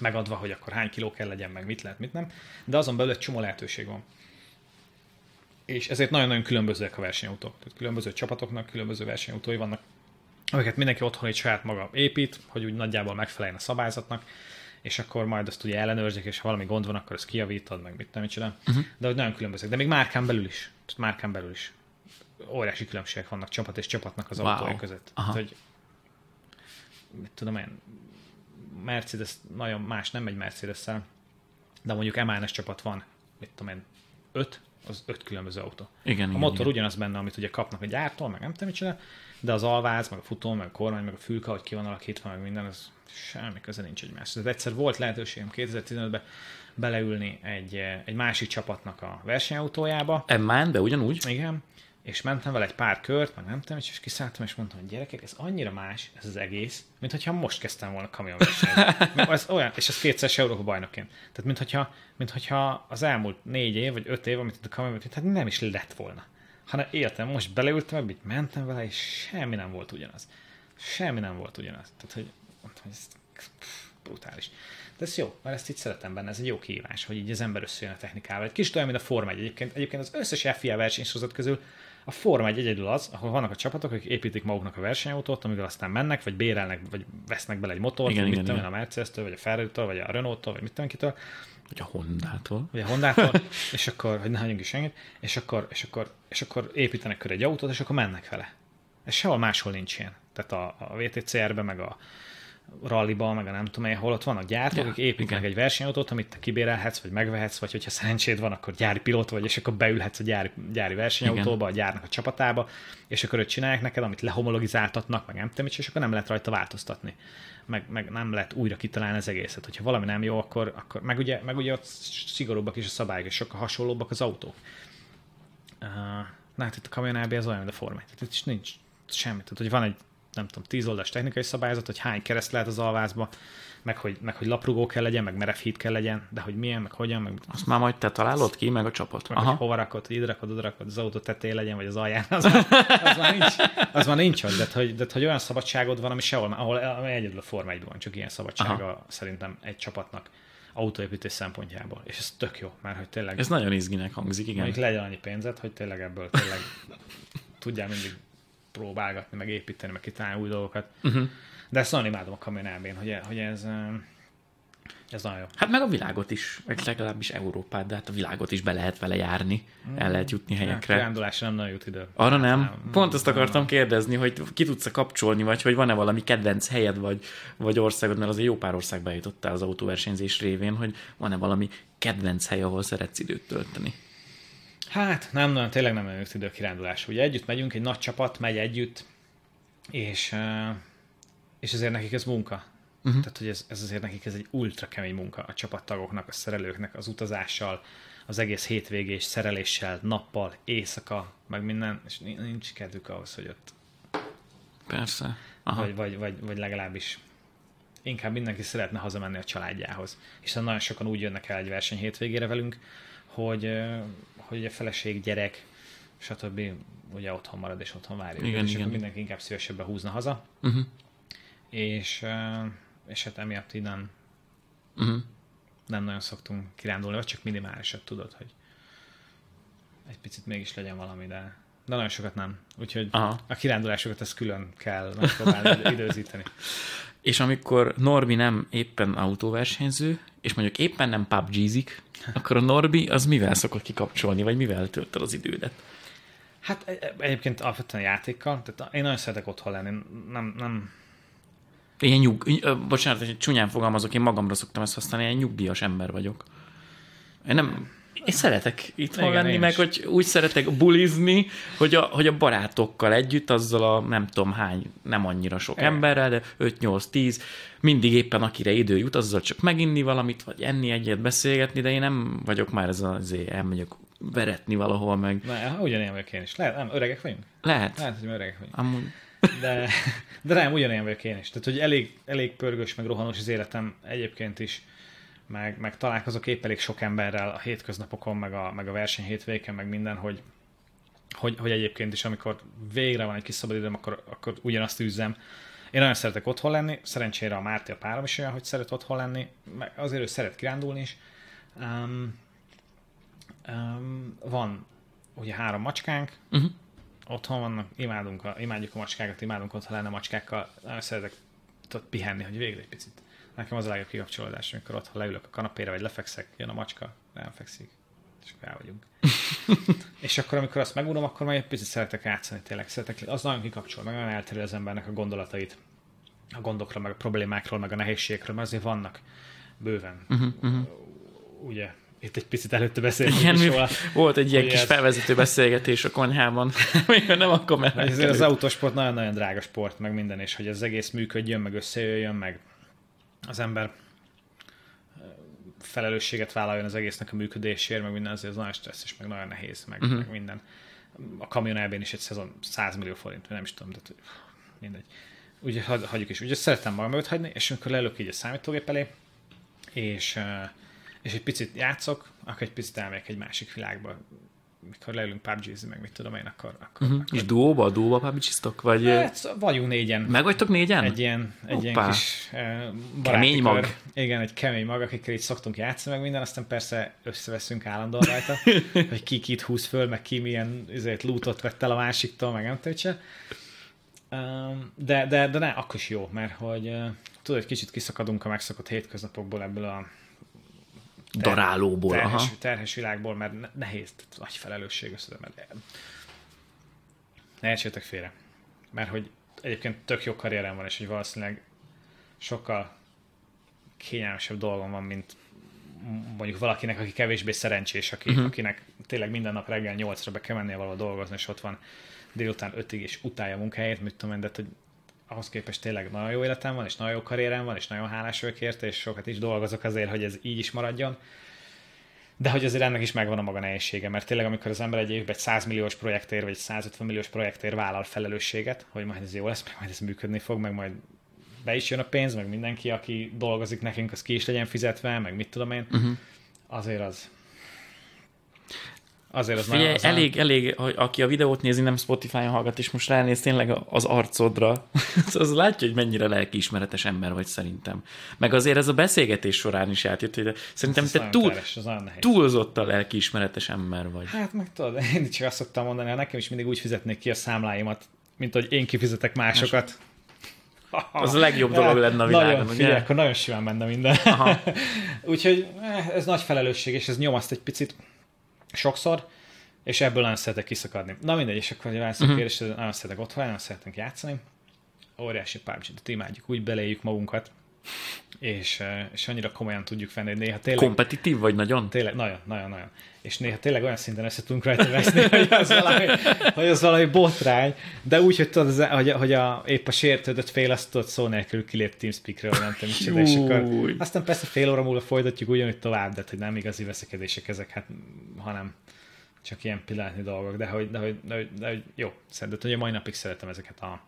megadva, hogy akkor hány kiló kell legyen, meg mit lehet, mit nem. De azon belül egy csomó lehetőség van. És ezért nagyon-nagyon különbözőek a versenyautók. Tehát különböző csapatoknak különböző versenyautói vannak, amiket mindenki otthon egy saját maga épít, hogy úgy nagyjából megfeleljen a szabályzatnak, és akkor majd azt ugye ellenőrzik, és ha valami gond van, akkor ezt kijavítod, meg mit nem csinál. Uh-huh. De hogy nagyon különbözőek. De még márkán belül is. Tehát márkán belül is. Óriási különbségek vannak csapat és csapatnak az wow. autói között. Aha. Tehát, hogy mit tudom én, Mercedes nagyon más, nem egy mercedes de mondjuk MNS csapat van, mit tudom én, öt, az öt különböző autó. Igen, a motor igen. ugyanaz benne, amit ugye kapnak a gyártól, meg nem tudom mit csinál, de az alváz, meg a futó, meg a kormány, meg a fülka, hogy ki van alakítva, meg minden, az semmi köze nincs egymáshoz. Tehát egyszer volt lehetőségem 2015-ben beleülni egy, egy másik csapatnak a versenyautójába. Emmán, be ugyanúgy? Igen, és mentem vele egy pár kört, meg nem tudom, és kiszálltam, és mondtam, hogy gyerekek, ez annyira más, ez az egész, mint hogyha most kezdtem volna kamionversenyezni. ez olyan, és ez kétszeres Európa bajnokként. Tehát, mint hogyha, mint hogyha az elmúlt négy év, vagy öt év, amit a kamion, tehát nem is lett volna. Hanem értem, most beleültem, így mentem vele, és semmi nem volt ugyanaz. Semmi nem volt ugyanaz. Tehát, hogy, ez brutális. De ez jó, mert ezt így szeretem benne, ez egy jó kihívás, hogy így az ember összejön a technikával. Egy kis olyan, mint a Forma 1 egyébként. Egyébként az összes FIA versenysorozat közül a Forma egy egyedül az, ahol vannak a csapatok, akik építik maguknak a versenyautót, amivel aztán mennek, vagy bérelnek, vagy vesznek bele egy motort, igen, vagy igen, mit tudom, a Mercedes-től, vagy a ferrari vagy a Renault-tól, vagy mit tudom kitől. Vagy a Honda-tól. Vagy a Honda-tól, és akkor, hogy ne hagyjunk is senkit, és akkor, és akkor, és akkor építenek körül egy autót, és akkor mennek vele. Ez sehol máshol nincs ilyen. Tehát a, a VTCR-ben, meg a, ralliba, meg a nem tudom én, hol ott vannak gyártók, ja, akik építenek igen. egy versenyautót, amit te kibérelhetsz, vagy megvehetsz, vagy hogyha szerencséd van, akkor gyári pilót vagy, és akkor beülhetsz a gyári, gyári versenyautóba, igen. a gyárnak a csapatába, és akkor őt csinálják neked, amit lehomologizáltatnak, meg nem tudom, és akkor nem lehet rajta változtatni. Meg, meg nem lehet újra kitalálni az egészet. Hogyha valami nem jó, akkor, akkor meg, ugye, meg ugye ott szigorúbbak is a szabályok, és sokkal hasonlóbbak az autók. Uh, na hát itt a Camion az olyan, mint a Forma. Tehát itt is nincs semmi. Tehát, hogy van egy nem tudom, tíz oldalas technikai szabályzat, hogy hány kereszt lehet az alvázba, meg hogy, meg hogy laprugó kell legyen, meg merev híd kell legyen, de hogy milyen, meg hogyan, meg... Azt már majd te találod ki, meg a csapat. Meg Aha. hogy hova rakod, hogy ide rakod, oda rakod, az autó tetején legyen, vagy az alján, az, már, az már nincs, az már nincs de, hogy, de hogy olyan szabadságod van, ami sehol, ahol egyedül a Forma 1 van, csak ilyen szabadsága Aha. szerintem egy csapatnak autóépítés szempontjából. És ez tök jó, mert hogy tényleg... Ez nagyon izginek hangzik, igen. Mondjuk legyen annyi pénzed, hogy tényleg ebből tényleg tudjál mindig próbálgatni, meg építeni, meg kitalálni új dolgokat. Uh-huh. De ezt nagyon imádom a kamionában, hogy, hogy ez, ez nagyon jó. Hát meg a világot is, vagy legalábbis Európát, de hát a világot is be lehet vele járni, mm. el lehet jutni helyekre. Kirándulásra nem nagyon jut idő. Arra nem? nem. Pont azt akartam nem. kérdezni, hogy ki tudsz kapcsolni, vagy hogy van-e valami kedvenc helyed, vagy, vagy országod, mert azért jó pár országba jutottál az autóversenyzés révén, hogy van-e valami kedvenc hely, ahol szeretsz időt tölteni? Hát nem, nem, tényleg nem nagyon idő kirándulás. Ugye együtt megyünk, egy nagy csapat megy együtt, és, és ezért nekik ez munka. Uh-huh. Tehát, hogy ez, ez azért nekik ez egy ultra kemény munka a csapattagoknak, a szerelőknek, az utazással, az egész hétvégés szereléssel, nappal, éjszaka, meg minden, és nincs kedvük ahhoz, hogy ott Persze. Aha. Vagy, vagy, vagy, vagy legalábbis inkább mindenki szeretne hazamenni a családjához. Hiszen nagyon sokan úgy jönnek el egy verseny hétvégére velünk, hogy, hogy a feleség, gyerek, stb. ugye otthon marad és otthon várja. Igen, őket, és igen. mindenki inkább szívesebben húzna haza. Uh-huh. És, és hát emiatt így nem, Uh-huh. nem nagyon szoktunk kirándulni, vagy csak minimálisat tudod, hogy egy picit mégis legyen valami, de, de nagyon sokat nem. Úgyhogy Aha. a kirándulásokat ezt külön kell megpróbálni időzíteni. És amikor Norbi nem éppen autóversenyző, és mondjuk éppen nem PUBG-zik, akkor a Norbi az mivel szokott kikapcsolni, vagy mivel töltöd az idődet? Hát e- e- egyébként alapvetően játékkal, tehát én nagyon szeretek otthon lenni, nem, nem, Ilyen nyug... Bocsánat, hogy csúnyán fogalmazok, én magamra szoktam ezt használni, ilyen nyugdíjas ember vagyok. Én nem... Én szeretek itthon Igen, lenni, meg is. hogy úgy szeretek bulizni, hogy a, hogy a barátokkal együtt, azzal a nem tudom hány, nem annyira sok Igen. emberrel, de 5-8-10, mindig éppen akire idő jut, azzal csak meginni valamit, vagy enni egyet, beszélgetni, de én nem vagyok már ez azért, elmegyek veretni valahol, meg ne, ugyanilyen vagyok én is. Lehet, nem, öregek vagyunk? lehet. Lehet, hogy öregek vagyunk. Amúgy, De, de nem, ugyanilyen vagyok én is. Tehát, hogy elég, elég pörgős, meg rohanós az életem egyébként is, meg, meg találkozok épp elég sok emberrel a hétköznapokon, meg a, meg a verseny hétvéken, meg minden, hogy, hogy, hogy egyébként is, amikor végre van egy kis szabadidőm, akkor, akkor ugyanazt űzzem. Én nagyon szeretek otthon lenni, szerencsére a Márti a párom is olyan, hogy szeret otthon lenni, meg azért ő szeret kirándulni is. Um, um, van ugye három macskánk, uh-huh. otthon vannak, imádunk a, imádjuk a macskákat, imádunk otthon lenni a macskákkal, nagyon szeretek tudod, pihenni, hogy végre egy picit. Nekem az a legjobb kikapcsolódás, amikor otthon leülök a kanapére, vagy lefekszek, jön a macska, nem fekszik, és akkor el vagyunk. és akkor, amikor azt megunom, akkor majd egy picit szeretek játszani, tényleg szeretek, az nagyon kikapcsol, meg nagyon elterül az embernek a gondolatait, a gondokra, meg a problémákról, meg a nehézségekről, mert azért vannak bőven. Uh-huh, uh-huh. Ugye, itt egy picit előtte beszéltünk Igen, róla. volt egy ilyen kis ez- felvezető beszélgetés a konyhában, még nem akkor Hogy azért az mert autósport nagyon-nagyon drága sport, meg minden, és hogy az egész működjön, meg összejöjjön, meg az ember felelősséget vállaljon az egésznek a működésért, meg minden, azért az nagyon stresszes, meg nagyon nehéz, meg, uh-huh. meg minden. A kamion elbén is egy szezon 100 millió forint, nem is tudom, de mindegy. Úgy hagy, hagyjuk is. Ugye szeretem magam őt hagyni, és amikor leülök így a számítógép elé, és, és egy picit játszok, akkor egy picit elmegyek egy másik világba. Mikor leülünk pubg meg mit tudom én, akkor, akkor, uh-huh. akkor És duóba, duóba pubg vagy... Hát, vagyunk négyen. Meg vagytok négyen? Egy ilyen, egy ilyen Hoppá. kis uh, Kemény mag. Igen, egy kemény mag, akikkel így szoktunk játszani, meg minden, aztán persze összeveszünk állandóan rajta, hogy ki kit húz föl, meg ki milyen ezért lootot vett el a másiktól, meg nem. Um, de, de, de ne, akkor is jó, mert hogy uh, tudod, egy kicsit kiszakadunk a megszokott hétköznapokból ebből a Darálóból, aha. terhes, terhes világból, mert ne- nehéz, nagy felelősség össze, mert ne értsétek félre. Mert hogy egyébként tök jó karrierem van, és hogy valószínűleg sokkal kényelmesebb dolgom van, mint mondjuk valakinek, aki kevésbé szerencsés, aki, uh-huh. akinek tényleg minden nap reggel 8-ra be kell mennie valahol dolgozni, és ott van délután 5-ig, és utálja a munkáját, mit tudom én, de hogy ahhoz képest tényleg nagyon jó életem van, és nagyon jó karrierem van, és nagyon hálás vagyok érte, és sokat is dolgozok azért, hogy ez így is maradjon. De hogy azért ennek is megvan a maga nehézsége, mert tényleg amikor az ember egy évben egy 100 milliós projektért, vagy egy 150 milliós projektért vállal felelősséget, hogy majd ez jó lesz, meg majd ez működni fog, meg majd be is jön a pénz, meg mindenki, aki dolgozik nekünk, az ki is legyen fizetve, meg mit tudom én, uh-huh. azért az azért az Figyelj, az elég, elég, hogy aki a videót nézi, nem Spotify-on hallgat, és most ránéz tényleg az arcodra, az látja, hogy mennyire lelkiismeretes ember vagy szerintem. Meg azért ez a beszélgetés során is átjött, hogy szerintem te túl, nehéz. túlzottan lelkiismeretes ember vagy. Hát meg tudod, én csak azt szoktam mondani, hogy nekem is mindig úgy fizetnék ki a számláimat, mint hogy én kifizetek másokat. Az a legjobb dolog lenne a világon, Nagyon, ugye? figyelj, akkor nagyon simán menne minden. Úgyhogy eh, ez nagy felelősség, és ez nyomaszt egy picit sokszor, és ebből nagyon szeretek kiszakadni. Na mindegy, és akkor válaszolok Mhm. uh-huh. kérdésre, nagyon szeretek otthon, nagyon szeretünk játszani. Óriási PUBG-t imádjuk, úgy beléjük magunkat, és, és annyira komolyan tudjuk venni, hogy néha tényleg Kompetitív vagy nagyon? Tényleg, nagyon, nagyon, nagyon. És néha tényleg olyan szinten össze tudunk rajta veszni, hogy az valami, hogy az valami botrány, de úgy, hogy tudod, hogy, hogy a, épp a sértődött fél azt tudod szó nélkül kilép TeamSpeak-ről, nem tudom, micsoda, és akkor aztán persze fél óra múlva folytatjuk ugyanúgy tovább, de hogy nem igazi veszekedések ezek, hát, hanem csak ilyen pillanatnyi dolgok, de hogy, de hogy, de hogy, de hogy jó, szerintem, hogy a mai napig szeretem ezeket a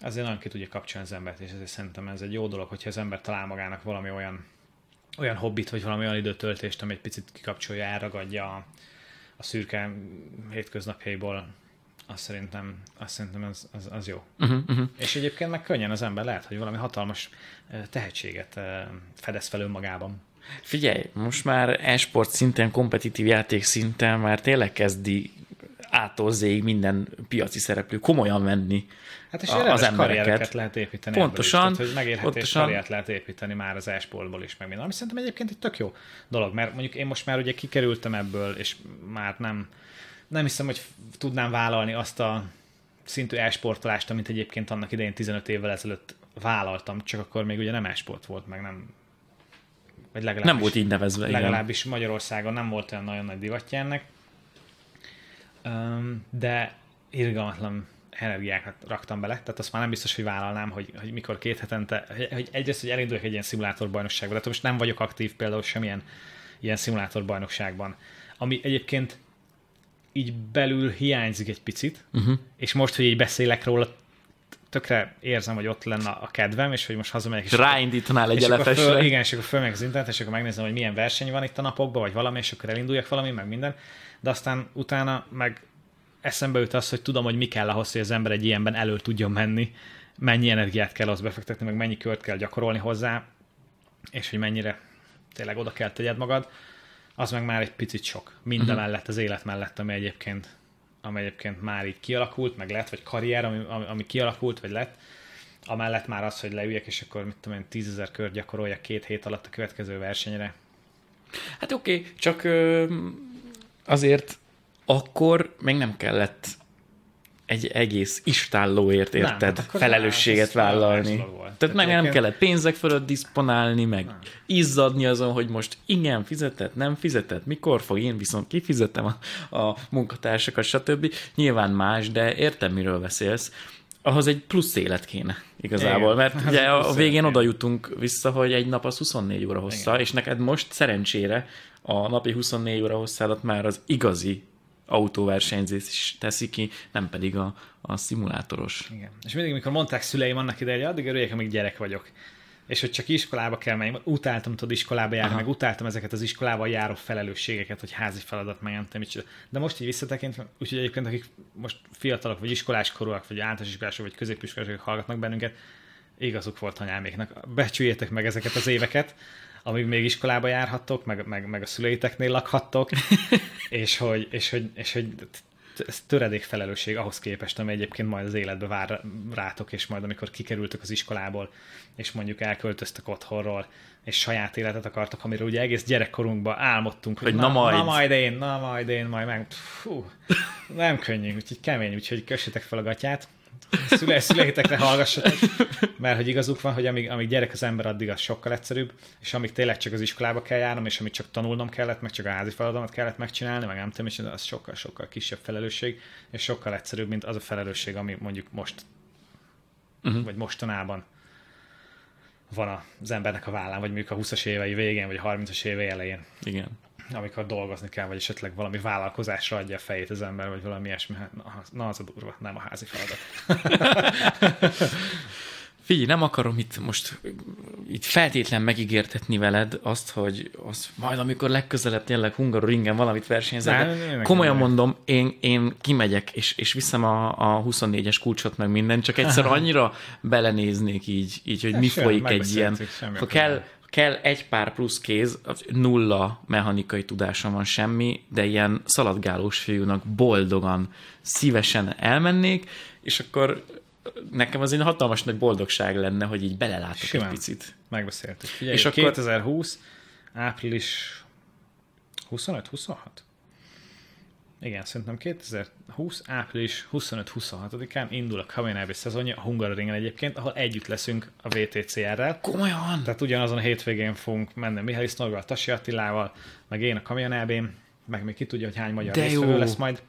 azért nagyon ki tudja kapcsolni az embert, és ezért szerintem ez egy jó dolog, hogyha az ember talál magának valami olyan, olyan hobbit, vagy valami olyan időtöltést, ami egy picit kikapcsolja, elragadja a, a szürke hétköznapjaiból, azt szerintem, azt szerintem az, az, az jó. Uh-huh, uh-huh. És egyébként meg könnyen az ember lehet, hogy valami hatalmas tehetséget fedez fel önmagában. Figyelj, most már e-sport szinten, kompetitív játék szinten már tényleg kezdi ától zéig minden piaci szereplő komolyan venni Hát és a- az embereket. lehet építeni. Pontosan, is, tehát, hogy megélhetés pontosan. karriert lehet építeni már az e-sportból is, meg minden. Ami szerintem egyébként egy tök jó dolog, mert mondjuk én most már ugye kikerültem ebből, és már nem, nem hiszem, hogy tudnám vállalni azt a szintű e-sportolást, amit egyébként annak idején 15 évvel ezelőtt vállaltam, csak akkor még ugye nem e-sport volt, meg nem vagy legalábbis, Nem volt így nevezve, igen. legalábbis Magyarországon nem volt olyan nagyon nagy divatja ennek, Öm, de irgalmatlan energiákat raktam bele, tehát azt már nem biztos, hogy vállalnám, hogy, hogy mikor két hetente, hogy- hogy egyrészt, hogy elinduljak egy ilyen szimulátorbajnokságba, de most nem vagyok aktív például semmilyen ilyen szimulátorbajnokságban, ami egyébként így belül hiányzik egy picit, uh-huh. és most, hogy így beszélek róla, tökre érzem, hogy ott lenne a kedvem, és hogy most hazamegyek, És ráindítanál egy elefesre. igen, és akkor fölmegyek az internet, és akkor megnézem, hogy milyen verseny van itt a napokban, vagy valami, és akkor elinduljak valami, meg minden. De aztán utána meg eszembe jut az, hogy tudom, hogy mi kell ahhoz, hogy az ember egy ilyenben elő tudjon menni, mennyi energiát kell az befektetni, meg mennyi kört kell gyakorolni hozzá, és hogy mennyire tényleg oda kell tegyed magad, az meg már egy picit sok. Minden uh-huh. mellett, az élet mellett, ami egyébként, ami egyébként már így kialakult, meg lett, vagy karrier, ami, ami, ami kialakult, vagy lett, amellett már az, hogy leüljek, és akkor mit tudom én, tízezer kör gyakoroljak két hét alatt a következő versenyre. Hát oké, okay, csak ö, azért akkor még nem kellett egy egész istállóért, Nem, érted, hát akkor felelősséget nem, vállalni. Tehát Tehát meg nem kellett pénzek fölött diszponálni, meg izzadni azon, hogy most igen, fizetett, nem fizetett, mikor fog, én viszont kifizetem a, a munkatársakat, stb. Nyilván más, de értem, miről beszélsz. Ahhoz egy plusz élet kéne igazából, Igen, mert ugye a végén oda jutunk vissza, hogy egy nap az 24 óra hossza, Igen. és neked most szerencsére a napi 24 óra hosszádat már az igazi autóversenyzés is teszi ki, nem pedig a, a szimulátoros. Igen. És mindig, mikor mondták szüleim annak idején, hogy addig örüljek, amíg gyerek vagyok. És hogy csak iskolába kell menni. Utáltam tudod iskolába járni, Aha. meg utáltam ezeket az iskolával járó felelősségeket, hogy házi feladat, meg nem tudom. De most így visszatekintve, úgyhogy egyébként akik most fiatalok, vagy iskoláskorúak, vagy általános iskolások, vagy középiskolások hallgatnak bennünket, igazuk volt anyáméknak. Becsüljétek meg ezeket az éveket, amíg még iskolába járhattok, meg, meg, meg a szüleiteknél lakhattok, és hogy, és hogy, és hogy ez töredék felelősség ahhoz képest, ami egyébként majd az életbe vár rátok, és majd amikor kikerültök az iskolából, és mondjuk elköltöztek otthonról, és saját életet akartok, amiről ugye egész gyerekkorunkban álmodtunk, hogy, Hogy na, na majd. na majd én, na majd én, majd meg. Fú, nem könnyű, úgyhogy kemény, úgyhogy kössétek fel a gatyát. Szüle, szüleitekre hallgassatok, mert hogy igazuk van, hogy amíg, amíg gyerek az ember, addig az sokkal egyszerűbb, és amíg tényleg csak az iskolába kell járnom, és amíg csak tanulnom kellett, meg csak a házi feladatomat kellett megcsinálni, meg nem tudom, és az sokkal-sokkal kisebb felelősség, és sokkal egyszerűbb, mint az a felelősség, ami mondjuk most, uh-huh. vagy mostanában van az embernek a vállán, vagy mondjuk a 20-as évei végén, vagy a 30-as évei elején, Igen. Amikor dolgozni kell, vagy esetleg valami vállalkozásra adja a fejét az ember, vagy valami ilyesmi. Hát, na, az- na az a durva, nem a házi feladat. Figyelj, nem akarom itt most itt feltétlen megígértetni veled azt, hogy az majd amikor legközelebb tényleg Hungaroringen valamit versenyzek. De Komolyan nem. mondom, én, én kimegyek, és, és viszem a, a 24-es kulcsot meg minden, csak egyszer annyira belenéznék így, így hogy Ja, mi folyik egy ilyen. Ha kell, kell egy pár plusz kéz, nulla mechanikai tudásom van semmi, de ilyen szaladgálós fiúnak boldogan, szívesen elmennék, és akkor nekem az egy hatalmas nagy boldogság lenne, hogy így belelátok Simán. egy picit. Megbeszéltük. Figyelj, És és akkor- 2020, április 25-26? Igen, szerintem 2020, április 25-26-án indul a Kamen szezonja a Hungaroringen egyébként, ahol együtt leszünk a VTCR-rel. Komolyan? Tehát ugyanazon a hétvégén fogunk menni Mihály Sznorgal, Tasi Attilával, meg én a kamionelbén, meg még ki tudja, hogy hány magyar résztvevő lesz majd.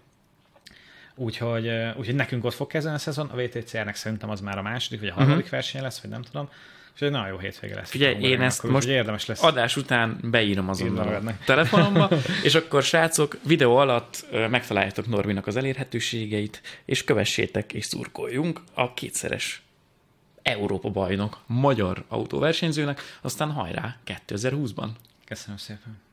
Úgyhogy, úgyhogy nekünk ott fog kezdeni a szezon, a VTCR-nek szerintem az már a második, vagy a harmadik uh-huh. verseny lesz, vagy nem tudom. És egy nagyon jó hétvége lesz. A én ezt akkor most érdemes lesz. adás után beírom azonnal a telefonomba, és akkor srácok, videó alatt megtaláljátok Norbinak az elérhetőségeit, és kövessétek és szurkoljunk a kétszeres Európa bajnok, magyar autóversenyzőnek, aztán hajrá 2020-ban. Köszönöm szépen.